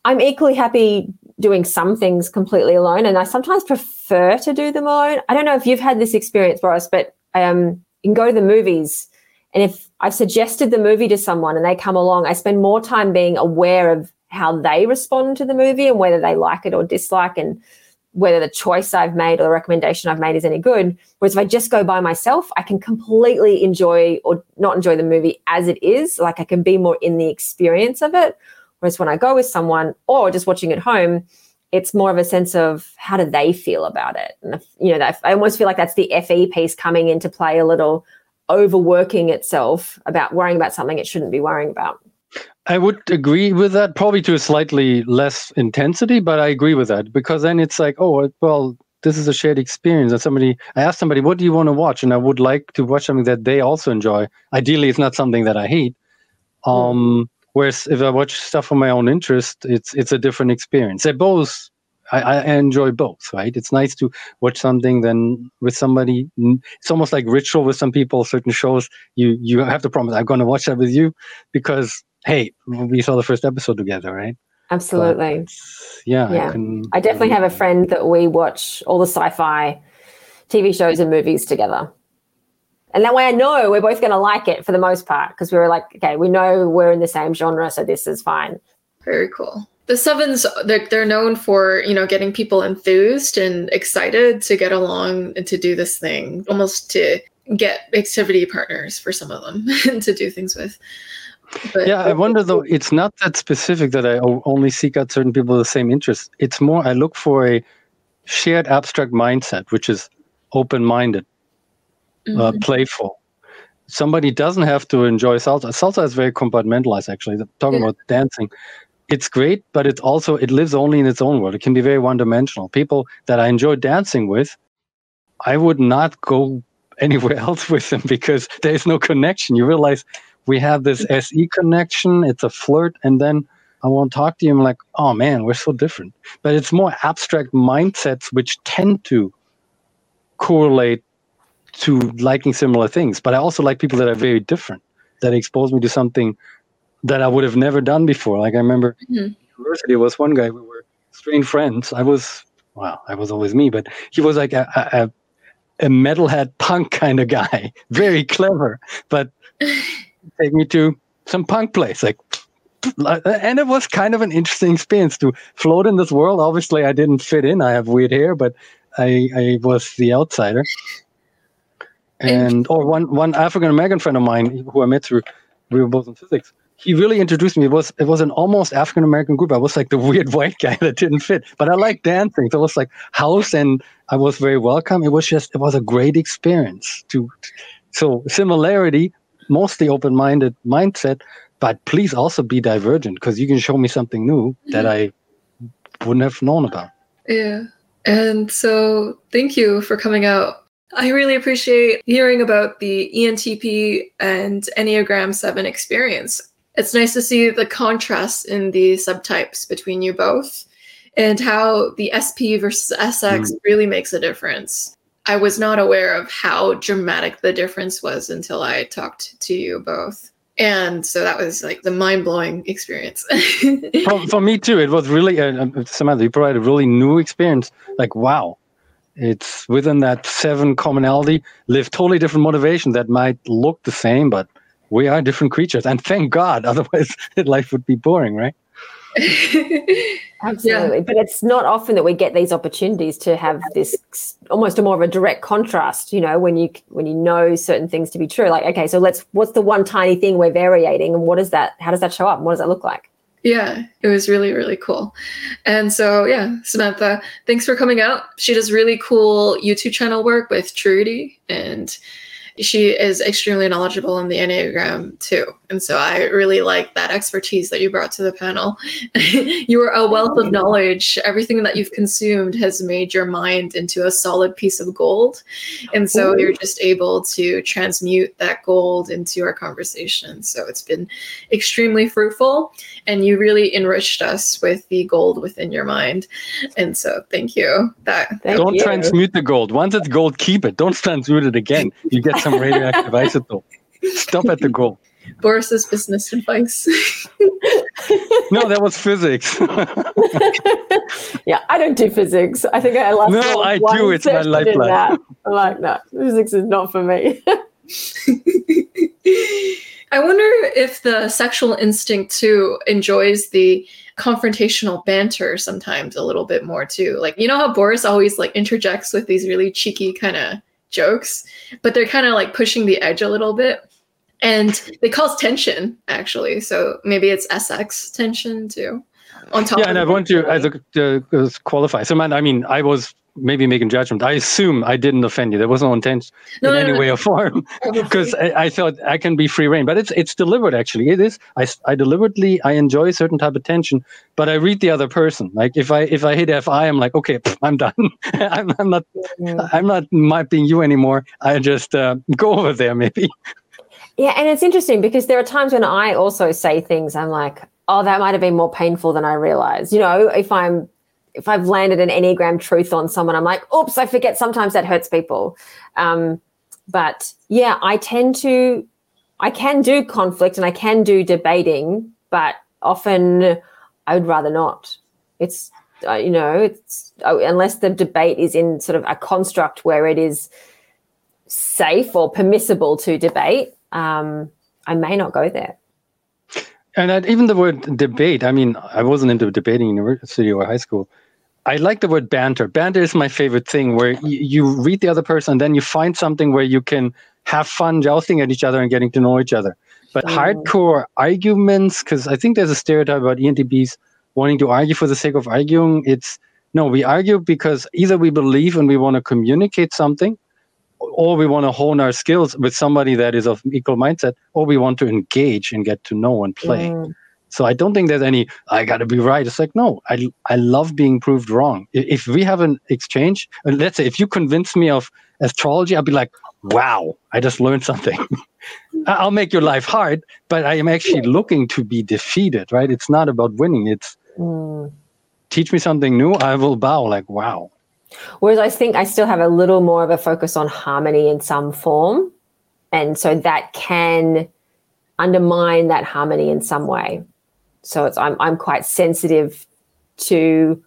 I'm equally happy doing some things completely alone. And I sometimes prefer to do them alone. I don't know if you've had this experience, Boris, but um, you can go to the movies. And if I've suggested the movie to someone and they come along, I spend more time being aware of how they respond to the movie and whether they like it or dislike and whether the choice I've made or the recommendation I've made is any good. Whereas if I just go by myself, I can completely enjoy or not enjoy the movie as it is. Like I can be more in the experience of it. Whereas when I go with someone or just watching at home, it's more of a sense of how do they feel about it. And if, you know, I almost feel like that's the FE piece coming into play a little, overworking itself about worrying about something it shouldn't be worrying about. I would agree with that, probably to a slightly less intensity, but I agree with that because then it's like, oh, well, this is a shared experience. And somebody, I asked somebody, what do you want to watch? And I would like to watch something that they also enjoy. Ideally, it's not something that I hate. Hmm. Um. Whereas if I watch stuff for my own interest, it's it's a different experience. They both, I, I enjoy both, right? It's nice to watch something then with somebody. It's almost like ritual with some people. Certain shows, you you have to promise I'm going to watch that with you because hey, we saw the first episode together, right? Absolutely. But, yeah. Yeah. I, can, I definitely have a friend that we watch all the sci-fi TV shows and movies together. And that way I know we're both going to like it for the most part because we were like, okay, we know we're in the same genre, so this is fine. Very cool. The Sevens, they're, they're known for, you know, getting people enthused and excited to get along and to do this thing, almost to get activity partners for some of them (laughs) to do things with. But yeah, I wonder though, it's not that specific that I only seek out certain people with the same interests. It's more, I look for a shared abstract mindset, which is open minded, uh, mm-hmm. uh, playful. Somebody doesn't have to enjoy salsa. Salsa is very compartmentalized, actually. Talking yeah. about dancing, it's great, but it's also, it lives only in its own world. It can be very one dimensional. People that I enjoy dancing with, I would not go (laughs) anywhere else with them because (laughs) there's no connection. You realize we have this SE connection. It's a flirt, and then I won't talk to you. I'm like, oh man, we're so different. But it's more abstract mindsets which tend to correlate to liking similar things. But I also like people that are very different, that expose me to something that I would have never done before. Like I remember mm-hmm. university was one guy we were strange friends. I was well, I was always me, but he was like a, a, a metalhead punk kind of guy, (laughs) very clever, but (laughs) take me to some punk place. Like, and it was kind of an interesting experience to float in this world. Obviously, I didn't fit in. I have weird hair, but I, I was the outsider. And or one one African American friend of mine who I met through, we were both in physics. He really introduced me. It was it was an almost African American group. I was like the (laughs) weird white guy that didn't fit, but I like dancing. So it was like house, and I was very welcome. It was just it was a great experience. To so similarity, mostly open-minded mindset but please also be divergent because you can show me something new that i wouldn't have known about. Yeah. And so thank you for coming out. I really appreciate hearing about the entp and enneagram 7 experience. It's nice to see the contrast in the subtypes between you both and how the sp versus sx mm. really makes a difference I was not aware of how dramatic the difference was until I talked to you both. And so that was like the mind blowing experience. (laughs) for, for, me too, it was really, uh, uh, Samantha, you provided a really new experience. Like, wow, it's within that seven commonality, live totally different motivation that might look the same, but we are different creatures. And thank God, (laughs) otherwise (laughs) life would be boring, right? (laughs) Absolutely. Yeah. But it's not often that we get these opportunities to have this almost a more of a direct contrast, you know, when you when you know certain things to be true. Like, okay, so let's what's the one tiny thing we're variating and what is that? How does that show up? And what does that look like? Yeah, it was really, really cool. And so, yeah, Samantha, thanks for coming out. She does really cool YouTube channel work with Trudy, and she is extremely knowledgeable in the Enneagram too. And so I really like that expertise that you brought to the panel. (laughs) you are a wealth of knowledge. Everything that you've consumed has made your mind into a solid piece of gold. And so you're just able to transmute that gold into our conversation. So it's been extremely fruitful and you really enriched us with the gold within your mind. And so thank you. That thank Don't you. transmute the gold. Once it's gold, keep it. Don't (laughs) transmute it again. You get some radioactive isotope. Stop at the goal. (laughs) Boris's business advice. (laughs) no, that was physics. (laughs) Yeah, I don't do physics. I think I last. No, I do. It's my lifeline. I'm like, no, physics is not for me. I wonder if the sexual instinct too enjoys the confrontational banter sometimes a little bit more too. Like you know how Boris always like interjects with these really cheeky kind of jokes, but they're kind of like pushing the edge a little bit. And they cause tension actually. So maybe it's SX tension too. On top yeah, and I want to as a, to uh, qualify. So man, I mean, I was maybe making judgment. I assume I didn't offend you. There was no intent no, in no, any no, way or form (laughs) because I, I, thought I can be free reign. But it's it's deliberate actually. It is. I, I deliberately I enjoy a certain type of tension, but I read the other person. Like if I if I hit FI, I'm like okay, (laughs) I'm done. (laughs) I'm, I'm not I'm not being you anymore. I just uh, go over there maybe. Yeah, and it's interesting because there are times when I also say things. I'm like, oh, that might have been more painful than I realized. You know, if I'm if I've landed an Enneagram truth on someone, I'm like, oops, I forget sometimes that hurts people. Um, but yeah, I tend to, I can do conflict and I can do debating, but often I would rather not. It's, uh, you know, it's uh, unless the debate is in sort of a construct where it is safe or permissible to debate, um, I may not go there. And even the word debate, I mean, I wasn't into debating in university or high school. I like the word banter. Banter is my favorite thing where you, you read the other person and then you find something where you can have fun jousting at each other and getting to know each other. But mm. hardcore arguments, because I think there's a stereotype about ENTPs wanting to argue for the sake of arguing. It's no, we argue because either we believe and we want to communicate something, or we want to hone our skills with somebody that is of equal mindset, or we want to engage and get to know and play. Mm. So I don't think there's any I got to be right. It's like no, I I love being proved wrong. If we have an exchange, let's say if you convince me of astrology, I'll be like, wow, I just learned something. (laughs) I'll make your life hard, but I am actually looking to be defeated. Right? It's not about winning. It's mm. teach me something new. I will bow. Like wow. Whereas I think I still have a little more of a focus on harmony in some form. And so that can undermine that harmony in some way. So it's I'm I'm quite sensitive to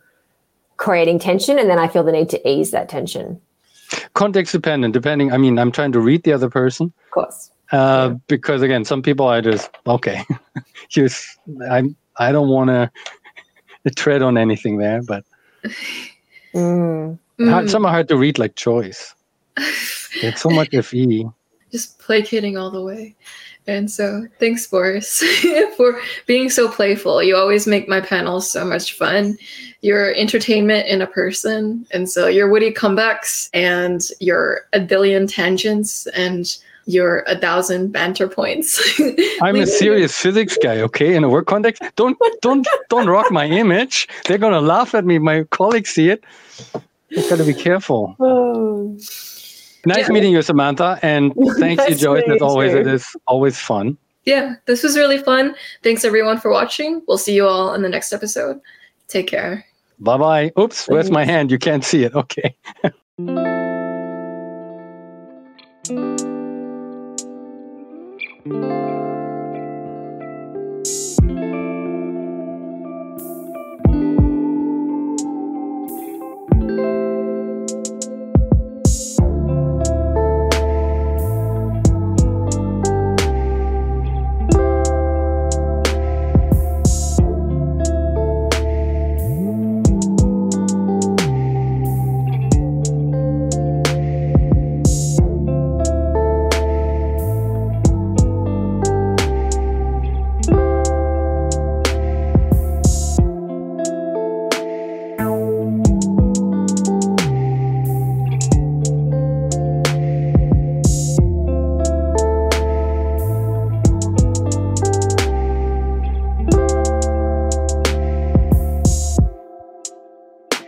creating tension and then I feel the need to ease that tension. Context dependent, depending. I mean, I'm trying to read the other person. Of course. Uh, yeah. because again, some people I just okay. (laughs) just I'm I don't wanna (laughs) tread on anything there, but (laughs) Mm. Mm. Some are hard to read like Joyce. it's so much FE. Just placating all the way. And so thanks, Boris, (laughs) for being so playful. You always make my panels so much fun. Your entertainment in a person. And so your witty comebacks and your a billion tangents and your a thousand banter points. (laughs) I'm a serious physics guy, okay? In a work context. Don't don't don't rock my image. They're gonna laugh at me. My colleagues see it. You gotta be careful. Oh. Nice yeah. meeting you, Samantha, and (laughs) thank nice you, Joyce. As always, it is always fun. Yeah, this was really fun. Thanks everyone for watching. We'll see you all in the next episode. Take care. Bye bye. Oops, where's my hand? You can't see it. Okay. (laughs)